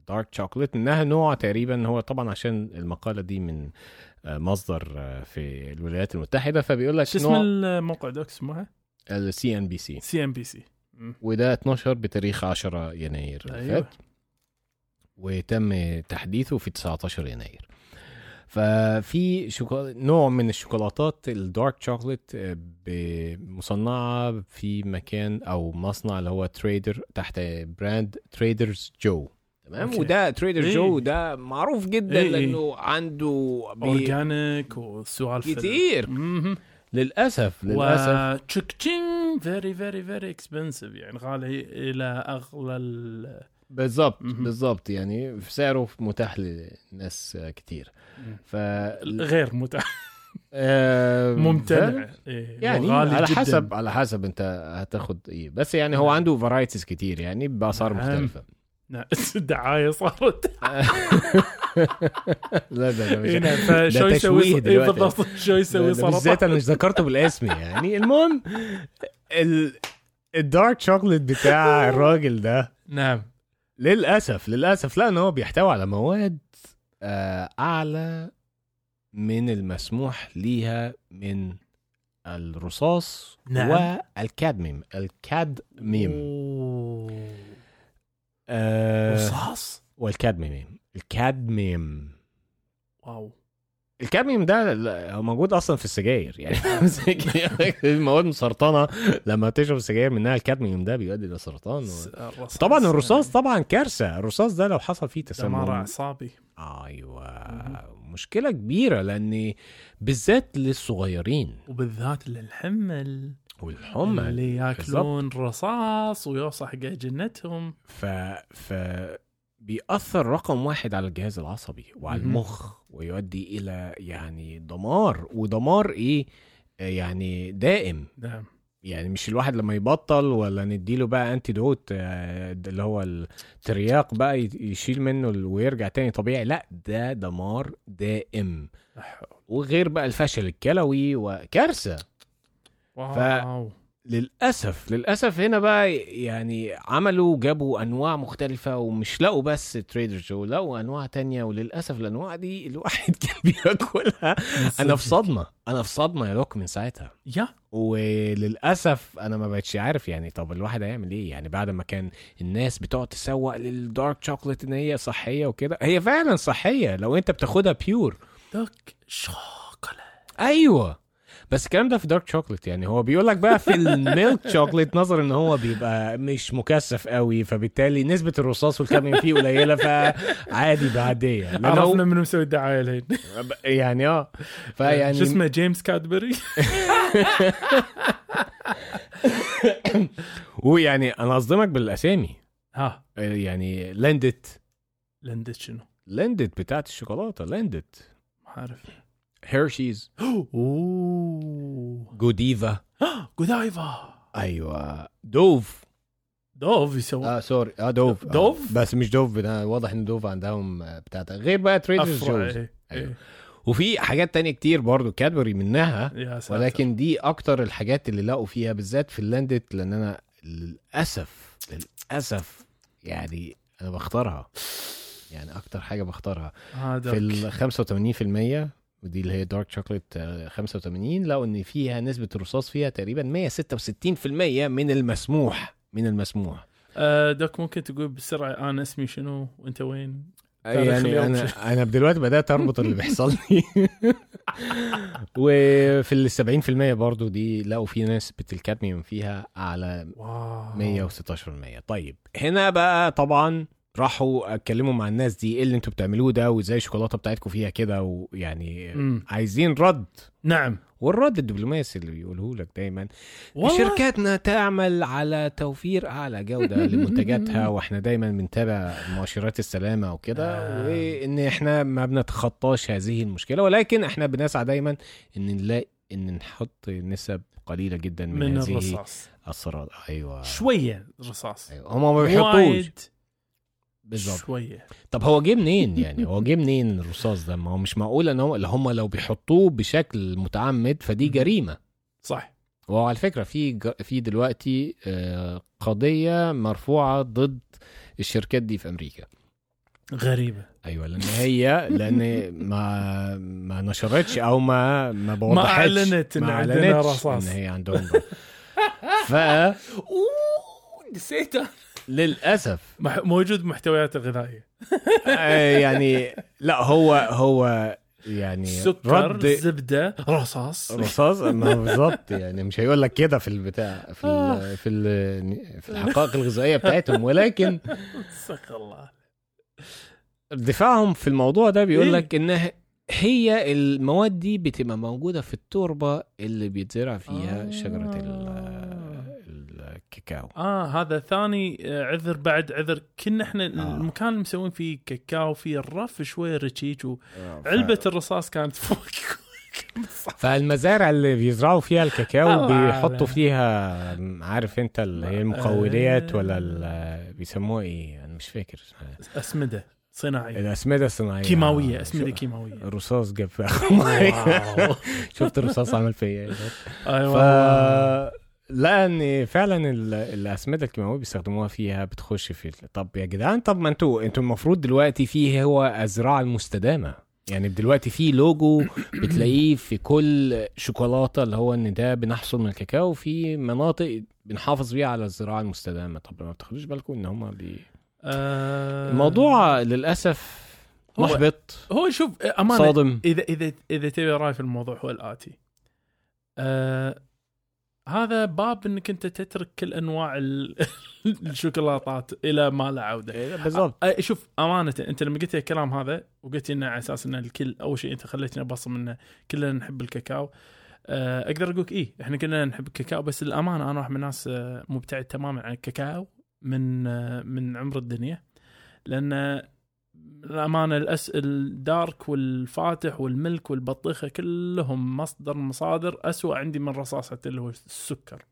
B: ال dark chocolate منها نوع تقريبا هو طبعا عشان المقالة دي من آه مصدر آه في الولايات المتحدة. فبيقول لك
A: شو اسم الموقع دوك اسمه
B: السي ان بي سي
A: سي ام بي سي
B: وده 12 بتاريخ 10 يناير
A: أيوة.
B: فات. وتم تحديثه في 19 يناير ففي شوكولا... نوع من الشوكولاتات ال dark chocolate آه، مصنعه في مكان أو مصنع اللي هو Trader تحت brand Trader's Joe تمام
A: أوكي.
B: وده Trader
A: إيه.
B: جو ده معروف جدا
A: إيه،.
B: لأنه عنده بي...
A: organic وسوالف ال-
B: كتير. للأسف للأسف
A: وتشيكتشين very very very expensive يعني غالي إلى أغلى ال-
B: بالظبط
A: مهم.
B: بالظبط يعني في سعره متاح لناس كتير. ف
A: غير متع...
B: آه،
A: ممتنع. إيه،
B: يعني على
A: جداً.
B: حسب على حسب انت هتاخد إيه. بس يعني هو
A: نعم.
B: عنده varieties كتير يعني بأسعار
A: نعم.
B: مختلفة.
A: نعم، الدعاية صارت.
B: لا ده ده مش
A: هنا فشو
B: ده
A: يسوي إيه. بالضبط. شو
B: ده-
A: يسوي
B: ده بالذات أنا مش ذكرته بالاسم يعني. المهم ال... الدارك شوكليت بتاع الراجل ده
A: نعم.
B: للأسف للأسف. لا إن هو بيحتوي على مواد آه، أعلى من المسموح ليها من الرصاص
A: نعم.
B: والكادميم. الكادميم. آه
A: رصاص؟
B: والكادميم. الكادميم.
A: واو.
B: الكادميم ده هو موجود أصلا في السجاير يعني المواد مسرطنة لما تشرب السجاير منها الكادميم ده بيؤدي لسرطان و... طبعا الرصاص طبعا كارثة الرصاص ده لو حصل فيه
A: دمار
B: تسمم.
A: اعصابي
B: أيوه مشكلة كبيرة لأن بالذات للصغيرين.
A: وبالذات للحمل.
B: والحمى
A: اللي ياكلون رصاص ويوصل حق جنتهم.
B: ف ف بيأثر رقم واحد على الجهاز العصبي وعلى. المخ ويؤدي إلى يعني دمار ودمار آه، يعني دائم.
A: نعم.
B: يعني مش الواحد لما يبطل ولا نديله بقى انتي دوت آه، اللي هو الترياق بقى يشيل منه ويرجع تاني طبيعي. لا ده دمار دائم. وغير بقى الفشل الكلوي وكارثة.
A: واو.
B: للأسف. للأسف هنا بقى يعني عملوا جابوا أنواع مختلفة ومش لقوا بس Trader Joe لقوا أنواع تانية وللأسف الأنواع دي الواحد كان بياكلها. أنا في صدمة. أنا في صدمة يا دوك من ساعتها.
A: يا.
B: وللأسف أنا ما بقتش عارف يعني طب الواحد هيعمل إيه؟ يعني بعد ما كان الناس بتقعد تسوق لل dark chocolate إن هي صحية وكده. هي فعلا صحية. لو أنت بتاخدها pure
A: dark شوكولا
B: أيوه. بس الكلام ده في dark chocolate يعني. هو بيقول لك بقى في ال milk chocolate نظرا إن هو بيبقى مش مكثف قوي فبالتالي نسبة الرصاص والكادميوم فيه قليلة فعادي هو-
A: عرفنا منو مسوي الدعاية الحين.
B: يعني آه. فيعني
A: شو اسمه؟ James Cadbury
B: ويعني أنا أصدمك بالأسامي.
A: ها.
B: يعني Lindt.
A: Lindt شنو؟
B: Lindt بتاعت الشوكولاتة Lindt.
A: ما عارف.
B: Hershey's
A: اوه
B: Godiva
A: Godiva
B: أيوه. Dove
A: Dove يسوي.
B: آه sorry آه Dove آه.
A: Dove؟
B: بس مش Dove ده واضح إن Dove عندهم آه، بتاعتها. غير بقى
A: Trader
B: Joe's
A: إيه.
B: أيوه.
A: إيه.
B: وفي حاجات تانية كتير برضو Cadbury منها. ولكن دي أكتر الحاجات اللي لقوا فيها بالذات في ال Lindt لأن أنا للأسف للأسف يعني أنا بختارها. يعني أكتر حاجة بختارها. في ال 85% ودي اللي هي dark chocolate 85 لقوا إن فيها نسبة الرصاص فيها تقريبا 166% من المسموح. من المسموح.
A: آه، doc ممكن تقول بسرعة أنا اسمي شنو؟ وأنت وين؟
B: يعني أنا أنا دلوقتي بدأت أربط اللي بيحصل لي. وفي ال 70% برضو دي لقوا في نسبه الكادميوم فيها اعلى
A: wow.
B: 116% طيب هنا بقى طبعا راحوا اتكلموا مع الناس دي إيه اللي أنتوا بتعملوه ده؟ وإزاي الشوكولاتة بتاعتكم فيها كده؟ ويعني
A: مم.
B: عايزين رد.
A: نعم.
B: والرد الدبلوماسي اللي بيقوله لك دايما شركاتنا تعمل على توفير أعلى جودة لمنتجاتها وإحنا دايما بنتابع مؤشرات السلامة وكده
A: آه.
B: وإن إحنا ما بنتخطاش هذه المشكلة. ولكن إحنا بنسعى دايما إن نلاقي إن نحط نسب قليلة جدا من,
A: من
B: هذه
A: الرصاص.
B: السرطان أيوه.
A: شوية رصاص.
B: أيوه. هم ما بيحطوش. بالظبط
A: شوية.
B: طب هو جه منين يعني؟ هو جه منين الرصاص ده؟ ما هو مش معقول إن هو اللي هم لو بيحطوه بشكل متعمد فدي جريمة.
A: صح.
B: وهو على فكرة في ج- في دلوقتي آه، قضية مرفوعة ضد الشركات دي في أمريكا.
A: غريبة.
B: أيوه لأن هي لأن ما ما نشرتش أو ما ما بوضحتش
A: أعلنت إن
B: ما
A: عندنا رصاص.
B: إن هي عندهم ده. ف
A: أوه نسيته للأسف. موجود محتويات الغذائيه
B: آه، يعني لا هو هو يعني
A: سكر
B: رد
A: زبدة رصاص.
B: رصاص؟ بالظبط يعني مش هيقول لك كده في البتاع في ال في ال في الحقائق الغذائية بتاعتهم ولكن
A: الله.
B: دفاعهم في الموضوع ده بيقول
A: إيه؟
B: لك إن هي المواد دي بتبقى موجودة في التربة اللي بيتزرع فيها
A: آه.
B: شجره الكاكاو
A: آه هذا ثاني آه، عذر بعد عذر كنا إحنا المكان اللي مسوين فيه كاكاو فيه الرف شوية رشيج وعلبه الرصاص كانت فوق.
B: فالمزارع اللي بيزرعوا فيها الكاكاو بيحطوا. فيها عارف أنت اللي هي المقولات
A: آه.
B: ولا ال- بيسموها إيه؟ أنا مش فاكر
A: أسمدة صناعية.
B: الأسمدة الصناعية.
A: كيماوية
B: آه، أسمدة
A: كيماوية.
B: الرصاص جاب فيها. شفت الرصاص عمل فيا. إيه ف
A: أيوه
B: لا إن فعلا ال- الأسمدة الكيماويه بيستخدموها فيها بتخش في طب يا جدعان طب ما أنتوا أنتوا المفروض دلوقتي فيه هو الزراعه المستدامة. يعني دلوقتي في لوجو بتلاقيه في كل شوكولاتة اللي هو إن ده بنحصل من الكاكاو في مناطق بنحافظ بيها على الزراعة المستدامة. طب ما بتاخدوش بالكم إن هم بي...
A: آه،
B: الموضوع
A: للأسف
B: محبط
A: هو شوف أمانة
B: صادم.
A: إذا إذا إذا تبي رأي في الموضوع هو الآتي. آه هذا باب إنك أنت تترك كل أنواع ال- الشوكولاتات إلى ما لا عودة.
B: بالضبط.
A: آه شوف أمانة أنت لما قلت الكلام هذا وقلت لنا على أساس ان الكل أول شيء أنت خليتني ابصم إنه كلنا نحب الكاكاو. أقدر أقول إيه إحنا كلنا نحب الكاكاو بس الامانه أنا واحد من الناس مبتعد تماما عن الكاكاو من من عمر الدنيا. لأن الأمانة الأس... الدارك والفاتح والملك والبطيخة كلهم مصدر مصادر أسوأ عندي من حتى اللي هو السكر.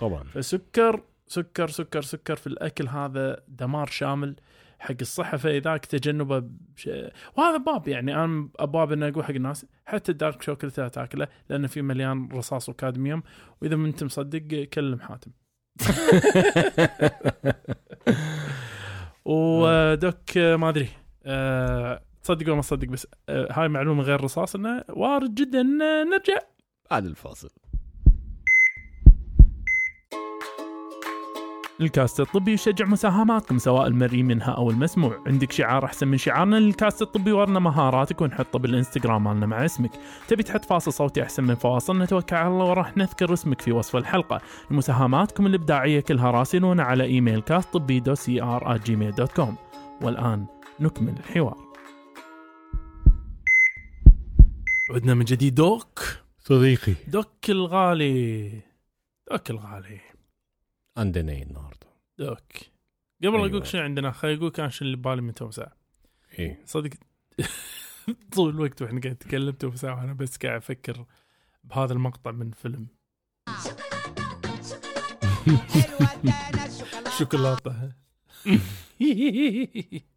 B: طبعا.
A: فسكر سكر سكر سكر في الأكل هذا دمار شامل حق الصحة فإذاك تجنبه بش... وهذا باب يعني أنا ابواب اني أقول حق الناس حتى الدارك شوكليت لا تاكله لأنه في مليان رصاص وكادميوم وإذا ما أنت مصدق كلم حاتم. ودوك آه، ما أدري. أه تصدق ولا ما تصدق بس أه هاي معلومة غير رصاص إنه وارد جدا إن نرجع.
B: بعد الفاصل.
A: الكاست الطبي يشجع مساهماتكم سواء المرئي منها أو المسموع. عندك شعار أحسن من شعارنا للكاست الطبي ورنا مهاراتك ونحطه بالإنستغرام مالنا مع اسمك. تبي تحط فاصل صوتي أحسن من فواصل نتوكل على الله وراح نذكر اسمك في وصف الحلقة. مساهماتكم الإبداعية كلها راسلونا على إيميل كاست طبي دو CR Gmail dot com والآن نكمل الحوار عدنا من جديد doc.
B: صديقي.
A: doc الغالي. doc الغالي.
B: عندنا إيه النهارده؟
A: doc. قبل
B: أيوة.
A: أقول شنو عندنا خليني أقول كان شنو اللي ببالي من تو ساعة.
B: إيه.
A: صدق. طول الوقت وإحنا قاعد نتكلم تو ساعة وأنا بس قاعد أفكر بهذا المقطع من فيلم. شوكولاتة.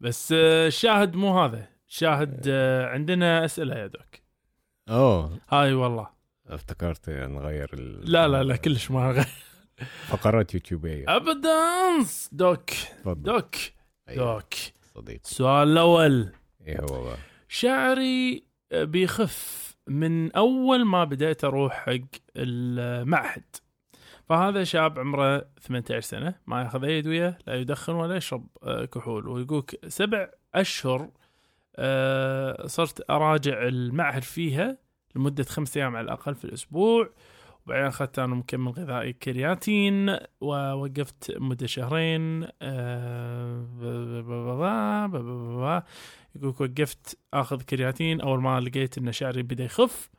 A: بس آه، الشاهد مو هذا. الشاهد آه، عندنا أسئلة يا دوك.
B: آه
A: هاي والله.
B: افتكرت نغير ال...
A: لا لا لا كلش ما غير.
B: فقرات يوتيوبيه
A: أبدا دوك.
B: تفضل.
A: دوك.
B: أيوة،
A: دوك.
B: صديقي.
A: السؤال الأول.
B: إيه هو بقى؟
A: شعري بيخف من أول ما بديت أروح حق المعهد. فهذا شاب عمره 18 سنة ما ياخذ أي أدوية لا يدخن ولا يشرب آه، كحول. ويقولك سبع أشهر آه، صرت أراجع المعهد فيها لمدة خمس أيام على الأقل في الأسبوع. وبعدين أخذت أنا مكمل غذائي كرياتين ووقفت مدة شهرين آه، يقولك وقفت آخذ كرياتين. أول ما لقيت إن شعري بدأ يخف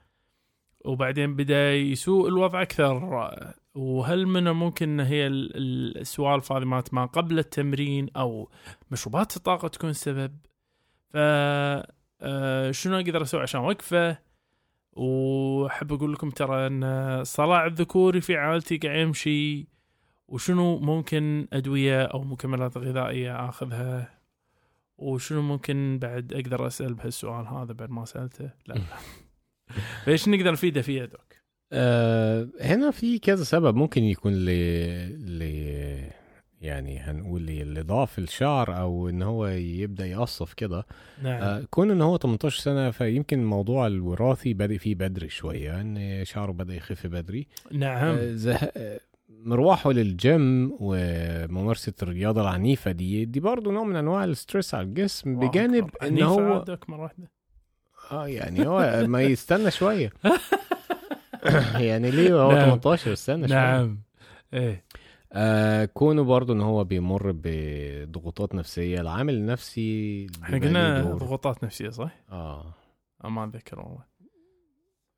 A: وبعدين بدأ يسوء الوضع أكثر. وهل من الممكن إن هي ال- ال- السوالف هذه مالت ما قبل التمرين أو مشروبات الطاقة تكون السبب ف آه، شنو أقدر أسوي عشان اوقفه وأحب أقول لكم ترى إن الصلاع الذكوري في عائلتي قاعد يمشي وشنو ممكن أدوية أو مكملات غذائية آخذها؟ وشنو ممكن بعد أقدر أسأل بهالسؤال هذا بعد ما سألته؟ لا. لا فإيش نقدر نفيده فيه دوك
B: آه هنا في كذا سبب ممكن يكون ل ل يعني هنقول لي اللي ضعف الشعر أو إن هو يبدأ يقصف كده.
A: نعم.
B: آه كون إن هو 18 سنة فيمكن الموضوع الوراثي بادئ فيه بدري شوية إن شعره بدأ يخف بدري.
A: نعم.
B: آه زه... مروحه للجيم وممارسة الرياضة العنيفة دي دي برضه نوع من أنواع ال stress على الجسم بجانب.
A: إن
B: هو
A: مره واحدة
B: آه يعني هو ما يستنى شوية. يعني ليه هو
A: نعم.
B: 18 استنى شوية.
A: نعم. إيه.
B: آه كونه برضه إن هو بيمر بضغوطات نفسية العامل النفسي إحنا
A: قلنا. ضغوطات نفسية صح؟ آه. ما أتذكر والله.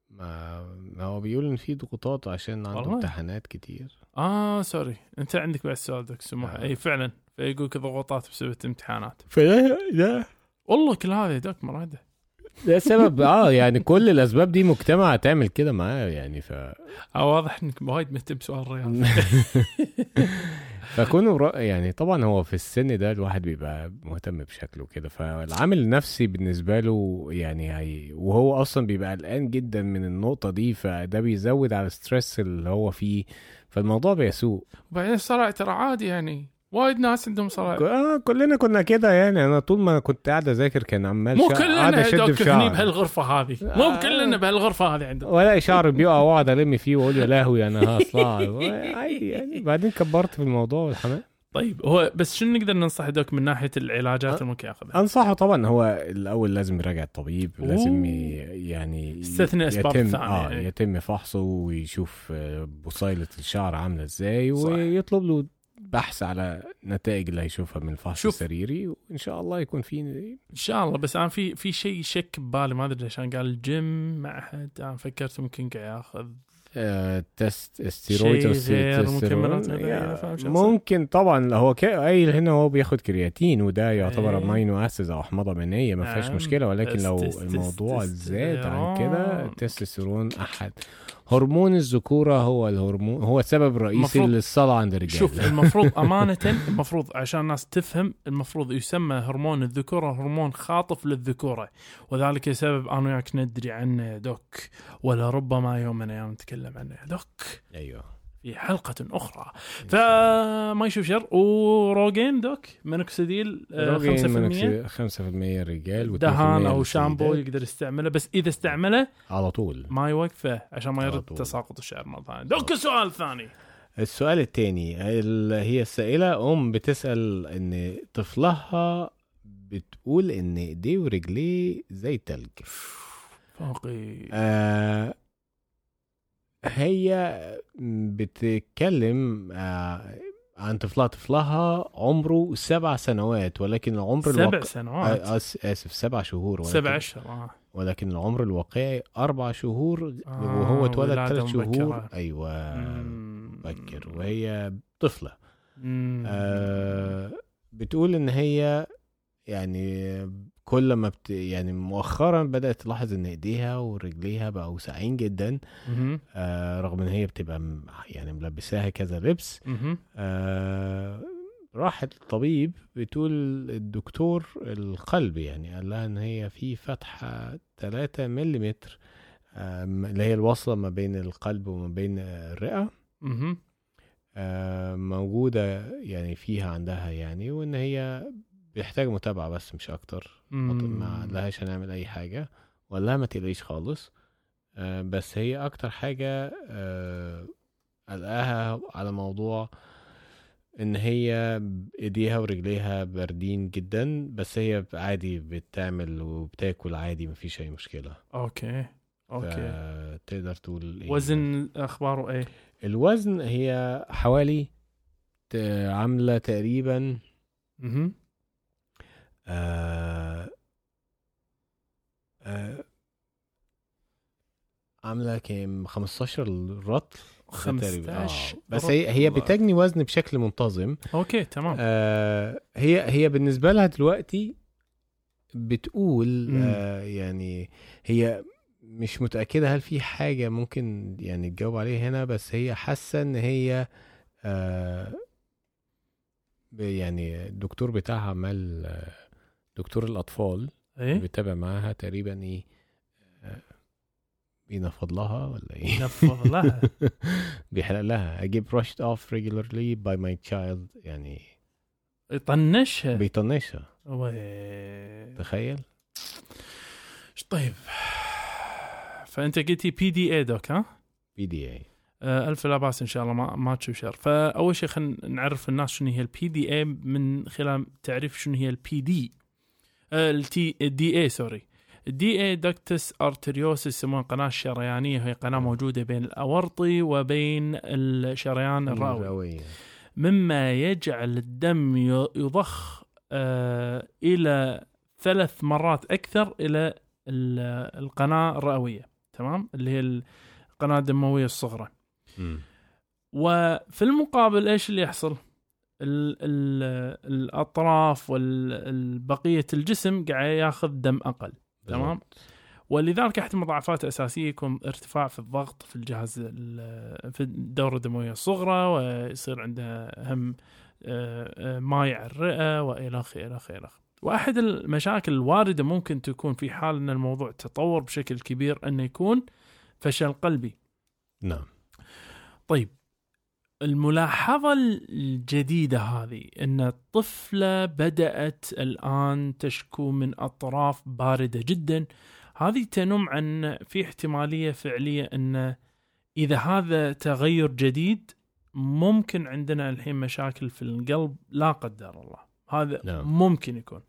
B: ما هو بيقول إن في ضغوطات عشان عنده. امتحانات كتير.
A: آه سوري. أنت عندك بعد سؤال دوك سموح
B: آه.
A: اي فعلا. فيقولك ضغوطات بسبب امتحانات
B: فده ده
A: والله كل هذا دوك مرة. واحدة
B: ده سبب آه يعني كل الأسباب دي مجتمع تعمل كده معاه يعني ف
A: آه واضح إنك وايد مهتم بسؤال الرياض
B: فكونه رأ- يعني طبعا هو في السن ده الواحد بيبقى مهتم بشكله كده فالعامل النفسي بالنسبة له يعني هي وهو أصلا بيبقى قلقان جدا من النقطة دي فده بيزود على الستريس اللي هو فيه فالموضوع بيسوء.
A: وبعدين الصلع ترى عادي يعني وايد ناس عندهم صلع
B: آه كلنا كنا كده يعني أنا طول ما كنت قاعد أذاكر كان عمال
A: مو كلنا أشد
B: في شعري
A: بهالغرفه هذه مو
B: آه.
A: كلنا بهالغرفة هذه عندنا
B: والاقي شعري بيقع واقعد الم فيه وأقول يا لهوي أنا هطلع عادي يعني بعدين كبرت في الموضوع والحمام
A: طيب هو بس شنو نقدر ننصح دوك من ناحية العلاجات اللي ممكن ياخذها؟
B: أنصحه طبعا هو الأول لازم يراجع الطبيب لازم
A: أوه.
B: ي- يعني
A: يستثني أسباب
B: يتم آه
A: يعني.
B: يتم فحصه ويشوف آه، بصيله الشعر عاملة
A: إزاي.
B: ويطلب له بحث على نتائج اللي هيشوفها من الفحص
A: شوف.
B: السريري وإن شاء الله يكون في
A: إن شاء الله بس أنا في في شيء شك ببالي ما أدري ليش أنا قال الجيم معهد أنا فكرت ممكن قاعد ياخذ
B: آه، test steroid
A: شيء
B: أو
A: غير
B: تستوستيرون.
A: مكملات غذائية،
B: يا-
A: فاهم شو
B: ممكن طبعا هو قايل هنا هو بياخد كرياتين وده يعتبر. amino acids أو أحماض أمينية ما فيهاش
A: نعم.
B: مشكلة ولكن لو الموضوع زاد عن كده
A: testosterone.
B: ال testosterone أحد هرمون الذكورة هو الهرمون هو السبب الرئيسي للصلع عند الرجال.
A: شوف المفروض أمانة المفروض عشان الناس تفهم المفروض يسمى هرمون الذكورة هرمون خاطف للذكورة وذلك سبب أنا وياك ندري عنه doc ولربما يوم من الأيام نتكلم عنه doc.
B: أيوه.
A: في حلقة أخرى. فما يشوف شر. و Rogaine doc minoxidil
B: Rogaine
A: 5%
B: منك 5% رجال و2%
A: دهان أو شامبو. يقدر يستعمله. بس إذا استعمله
B: على طول.
A: ما يوقفه عشان ما يرد. تساقط الشعر مرة ثانية. دوك السؤال الثاني
B: السؤال التاني ال- هي السائلة أم بتسأل إن طفلها بتقول إن إيديه ورجليه زي التلج
A: فوقي.
B: آه هي بتتكلم آه عن طفلها طفلها عمره سبع سنوات ولكن العمر
A: سبع
B: الواقع
A: سنوات
B: آه آس- آسف سبع شهور ولكن
A: سبع اشهر آه.
B: ولكن العمر الواقعي أربع شهور
A: آه،
B: وهو اتولد ثلاث شهور
A: مبكرة.
B: أيوة
A: مم.
B: مبكر وهي طفلة
A: مم.
B: آه بتقول إن هي يعني كل ما بت يعني مؤخرا بدأت تلاحظ إن إيديها ورجليها بقوا ساقعين جدا. آه رغم إن هي بتبقى م- يعني ملبساها كذا لبس. آه راحت الطبيب بتقول الدكتور القلب يعني قال لها إن هي في فتحة 3 ملم اللي هي الوصلة ما بين القلب وما بين
A: الرئة.
B: آه، موجودة يعني فيها عندها يعني وإن هي بيحتاج متابعة بس مش أكتر. ما لهاش هنعمل أي حاجة. ولا ما تقلقيش خالص. آه، بس هي أكتر حاجة آه، قلقاها على موضوع إن هي إيديها ورجليها باردين جدا. بس هي عادي بتعمل وبتاكل عادي مفيش أي مشكلة.
A: okay. okay.
B: تقدر تقول إيه؟
A: وزن أخباره إيه؟
B: الوزن هي حوالي عاملة تقريبا
A: مهم.
B: آه آه عاملة كام 15 رطل ده تقريبا.
A: 15
B: آه. بس هي هي. بتجني وزن بشكل منتظم
A: أوكي تمام
B: آه هي هي بالنسبة لها دلوقتي بتقول
A: مم.
B: آه يعني هي مش متأكدة هل في حاجة ممكن يعني تجاوب عليها هنا بس هي حاسة إن هي آه يعني الدكتور بتاعها عمال آه، دكتور الأطفال
A: إيه؟
B: بيتابع معاها تقريبا إيه آه، بينفض لها ولا إيه؟
A: نفض لها.
B: بيحرق لها. I get brushed off regularly by my child. يعني
A: يطنشها
B: بيطنشها.
A: وي.
B: تخيل.
A: طيب. فأنت قلتي بي دي اي دوك ها؟
B: بي دي اي
A: ألف لا باس إن شاء الله ما ما تشوف شر فأول شيء خلينا نعرف الناس شنو هي البي دي اي من خلال تعريف شنو هي البي دي التي الدي اي سوري الدي اي دكتس ارتريوس يسمونها القناه الشريانيه وهي قناة
B: نعم.
A: موجودة بين الأورطي وبين الشريان الرئوي
B: الرئوية
A: مما يجعل الدم يضخ آه، إلى ثلاث مرات أكثر إلى ال- القناة الرئوية. تمام؟ اللي هي القناة الدموية الصغرى.
B: مم.
A: وفي المقابل إيش اللي يحصل؟ ال ال الأطراف والبقيه الجسم قاعد ياخذ دم أقل تمام. ولذلك احد المضاعفات الاساسيه يكون ارتفاع في الضغط في الجهاز ال- في الدورة الدموية الصغرى ويصير عنده هم آه، آه، مايع الرئة وإلى آخره إلى آخره إلى آخره. واحد المشاكل الواردة ممكن تكون في حال إن الموضوع تطور بشكل كبير إنه يكون فشل قلبي.
B: نعم
A: طيب الملاحظة الجديدة هذه أن الطفلة بدأت الآن تشكو من أطراف باردة جدا. هذه تنم عن في احتمالية فعلية أن إذا هذا تغير جديد ممكن عندنا الحين مشاكل في القلب. لا قدر الله. هذا
B: نعم.
A: ممكن يكون.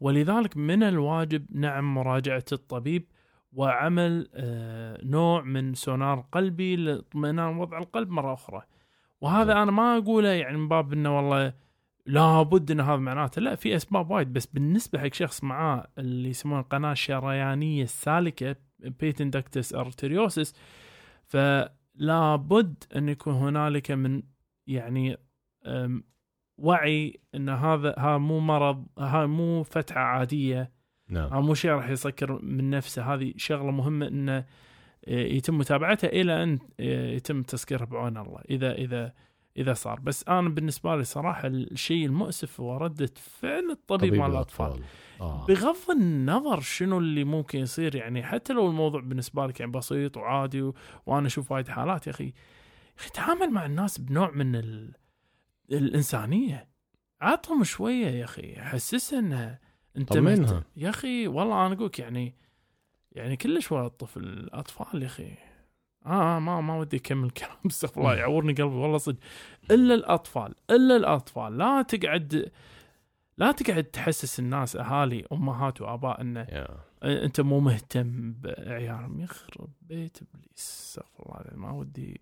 A: ولذلك من الواجب نعم مراجعة الطبيب وعمل آه، نوع من سونار قلبي لاطمئنان وضع القلب مرة أخرى. وهذا
B: بالضبط.
A: أنا ما أقوله يعني من باب أنه والله لابد أن هذا معناته لا في أسباب وايد. بس بالنسبة حق شخص معاه اللي يسمونه القناة الشريانية السالكة patent ductus arteriosus فلا بد أن يكون هنالك من يعني وعي إن هذا ها مو مرض ها مو فتحة عادية.
B: نعم.
A: ها مو شيء راح يسكر من نفسه. هذه شغلة مهمة إنه يتم متابعتها إلى أن يتم تسكيرها بعون الله إذا إذا إذا صار. بس أنا بالنسبة لي صراحة الشيء المؤسف هو ردة فعل الطبيب مع الأطفال.
B: آه.
A: بغض النظر شنو اللي ممكن يصير يعني حتى لو الموضوع بالنسبة لك يعني بسيط وعادي و... وأنا أشوف وايد حالات يا أخي أخي تعامل مع الناس بنوع من ال... الإنسانية. عطهم شوية يا أخي حسسها إنه انت يا أخي والله أنا أقولك يعني يعني كلش ولد الطفل الاطفال يا أخي. آه ما ما ودي أكمل كلام استغفر الله يعورني قلبي والله صدق. إلا الأطفال إلا الأطفال. لا تقعد لا تقعد تحسس الناس أهالي أمهات وآباء إنه
B: يا.
A: أنت مو مهتم بعيالهم. يخرب بيت إبليس أستغفر الله ما ودي.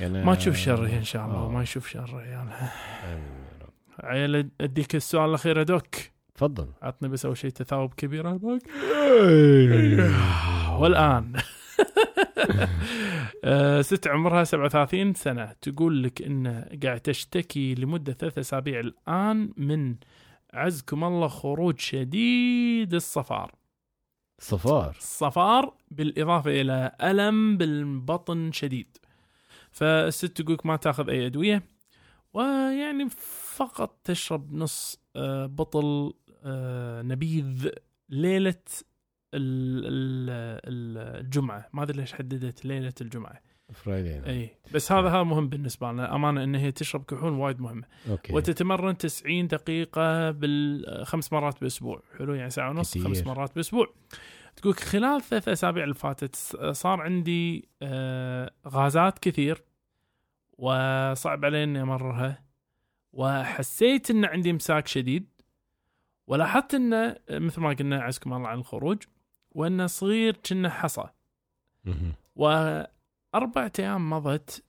B: يعني
A: ما تشوف شر إن شاء الله
B: آه.
A: وما يشوف شر عيالها
B: يا رب.
A: عيال أديك السؤال الأخير يا دوك.
B: تفضل.
A: عطني بس أول شيء تثاؤب كبير. على والآن. آه، ست عمرها 37 سنة. تقول لك انه قاعد تشتكي لمدة ثلاث أسابيع الآن من عزكم الله خروج شديد الصفار.
B: صفار.
A: الصفار بالإضافة إلى ألم بالبطن شديد. فالست تقولك ما تأخذ أي أدوية ويعني فقط تشرب نص آه، بطل نبيذ ليلة ال- ال- ال- الجمعة. ما أدري ليش حددت ليلة الجمعة.
B: فرايدي
A: إي بس هذا هذا مهم بالنسبة لنا. أمانة إن هي تشرب كحول وايد مهمه
B: أوكي.
A: وتتمرن 90 دقيقة بالخمس مرات بالأسبوع حلو؟ يعني ساعة ونص
B: كتير.
A: خمس مرات بالأسبوع تقول خلال ثلاث أسابيع اللي فاتت صار عندي آه، غازات كثير. وصعب علي إني أمررها وحسيت إن عندي إمساك شديد. ولاحظت إنه مثل ما قلنا عزكم الله عن الخروج وإنه صغير كأنه حصى.
B: مهم.
A: وأربعة أيام مضت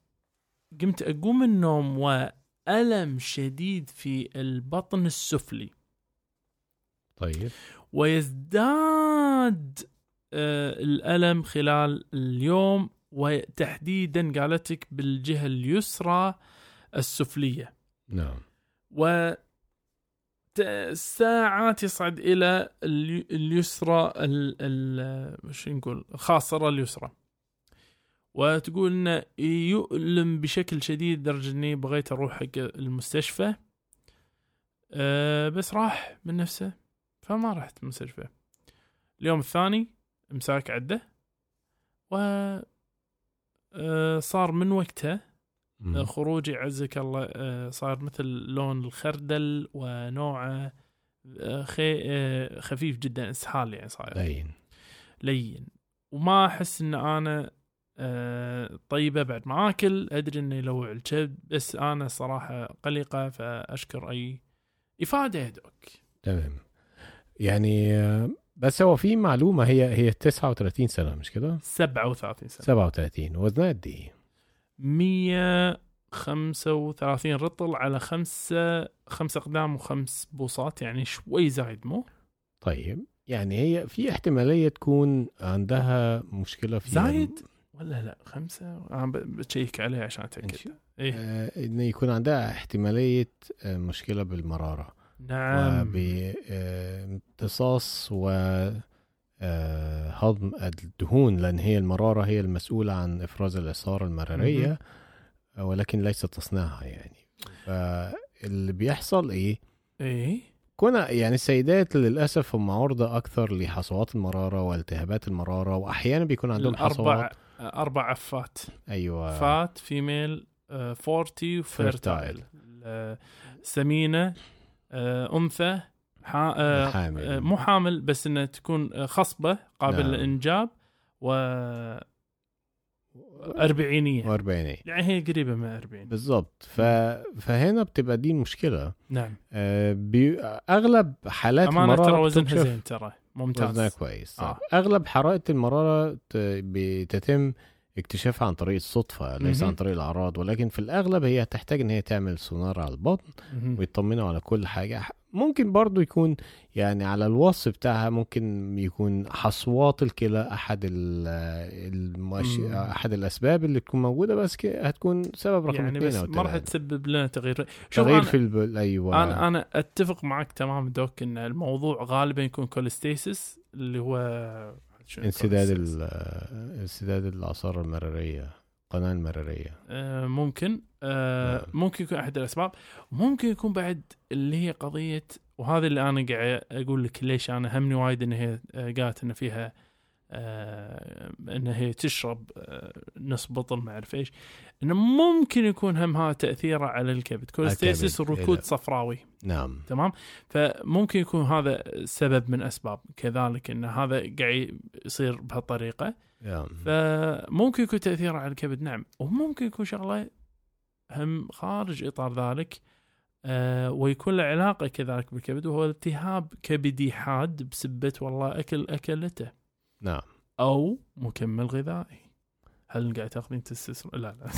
A: قمت أقوم من النوم وألم شديد في البطن السفلي.
B: طيب.
A: ويزداد آه، الألم خلال اليوم وتحديدا قالتك بالجهة اليسرى السفلية.
B: نعم.
A: و ت- ساعات يصعد إلى الي- اليسرى ال ال نقول؟ الخاصره اليسرى. وتقول إنه يؤلم بشكل شديد لدرجه إني بغيت أروح حق المستشفى. أه بس راح من نفسه فما رحت المستشفى. اليوم الثاني امساك عدة. و أه صار من وقتها
B: مهم.
A: خروجي عزك الله آه، صار مثل لون الخردل ونوعه آه، خي آه، خفيف جدا اسهال يعني صاير.
B: باين
A: لين. وما أحس إن أنا آه، طيبة بعد ما آكل أدري انه يلوع الكبد بس أنا صراحة قلقة فأشكر أي إفادة يا دوك
B: تمام. يعني آه، بس هو في معلومة هي هي 39 سنة مش كده؟
A: 37 سنة.
B: 37 وزنها قد إيه؟
A: 135 رطل على خمسة خمسة أقدام وخمس بوصات يعني شوي زايد مو؟
B: طيب يعني هي في احتمالية تكون عندها مشكلة في
A: زايد؟ ولا لا خمسة؟ أنا بتشيك عليها عشان أتأكد. إيه.
B: آه، إن يكون عندها احتمالية آه، مشكلة بالمرارة.
A: نعم.
B: وبامتصاص و هضم الدهون لأن هي المرارة هي المسؤولة عن إفراز العصاره المرارية ولكن ليس تصنيعها يعني. فاللي بيحصل إيه؟
A: إيه؟
B: كنا يعني السيدات للأسف هم عرضة أكثر لحصوات المرارة والتهابات المرارة وأحيانا بيكون عندهم حصوات.
A: أربع إفات.
B: أيوه.
A: fat female آه، forty و fertile آه، سمينة آه، أنثى حا... آه،
B: حامل.
A: آه، مو حامل بس انها تكون آه، خصبة قابلة
B: نعم.
A: للإنجاب و أربعينية.
B: وأربعينية.
A: يعني هي قريبة من 40
B: بالظبط ف... فهنا بتبقى دي المشكلة.
A: نعم.
B: آه، بي... أغلب حالات
A: أمانة ترى وزنها
B: بتكشف-
A: زين ترى. ممتاز.
B: وزنها كويس.
A: آه.
B: أغلب حرائق المرارة ت- بتتم اكتشافها عن طريق الصدفة ليس. عن طريق الأعراض ولكن في الأغلب هي هتحتاج إن هي تعمل سونار على البطن. ويطمنوا على كل حاجة ممكن برضو يكون يعني على الوصف بتاعها ممكن يكون حصوات الكلى أحد ال المؤش...
A: مم.
B: أحد الأسباب اللي تكون موجودة بس هتكون سبب رقم
A: يعني بس ما راح. تسبب لنا تغيير
B: تغيير
A: أنا
B: في الب... أيوه
A: أنا أنا أتفق معك تمام دوك إن الموضوع غالبا يكون كوليستيسيس اللي هو
B: انسداد انسداد الاعصار المراريه القناة المراريه
A: آه، ممكن. آه،
B: نعم.
A: ممكن يكون أحد الأسباب. ممكن يكون بعد اللي هي قضية وهذا اللي أنا قاعد أقول لك ليش أنا همني وايد إن هي آه، قالت إن فيها آه، إن هي تشرب آه، نص بطل ما أعرف إيش. إنه ممكن يكون هم هذا تأثيره على الكبد. كوليستيسيس
B: الكبد،
A: ركود
B: إيه.
A: صفراوي.
B: نعم.
A: تمام؟ فممكن يكون هذا سبب من أسباب. كذلك إن هذا قاعد يصير بهالطريقة.
B: نعم.
A: فممكن يكون تأثيره على الكبد نعم. وممكن يكون شغلة هم خارج إطار ذلك آه ويكون له علاقة كذلك بالكبد وهو التهاب كبدي حاد بسبة والله أكل أكلته.
B: نعم.
A: أو مكمل غذائي. هل قاعد تاخذين تستوستيرون؟ لا لا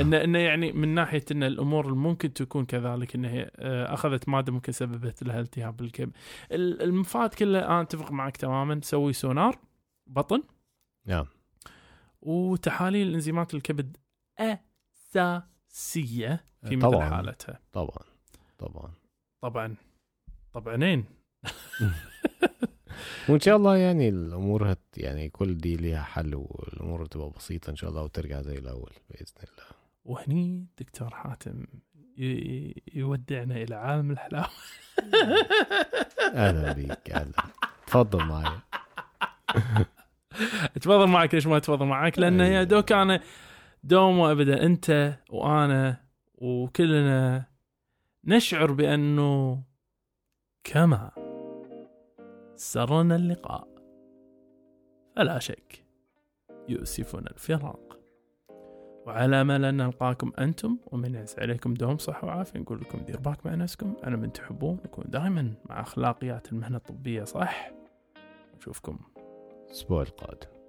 A: انه إنه يعني من ناحية إن الأمور ممكن تكون كذلك إن هي آه، أخذت مادة ممكن سببت لها التهاب بالكبد. ال- المفاد كله أنا أتفق معك تماما سوي سونار بطن
B: نعم
A: وتحاليل انزيمات الكبد أساسية في مثل
B: طبعاً.
A: حالتها.
B: طبعا طبعا
A: طبعا طبعا
B: وإن شاء الله يعني الأمور هت يعني كل دي ليها حل والأمور تبقى بسيطة إن شاء الله وترجع زي الأول بإذن الله.
A: وهني دكتور حاتم يودعنا إلى عالم الحلاوة.
B: أهلا بيك أهلا. تفضل معي
A: أتفضل معك ليش ما أتفضل معك؟
B: لأن.
A: يا دوك أنا دوم وأبدا أنت وأنا وكلنا نشعر بأنه كما سرنا اللقاء. فلا شك يؤسفنا الفراق. وعلى امل ان نلقاكم أنتم ومن يعز عليكم دوم صحه وعافية نقول لكم دير بالك مع نفسكم أنا من تحبون نكون دائما مع أخلاقيات المهنة الطبية صح؟ نشوفكم.
B: الأسبوع القادم.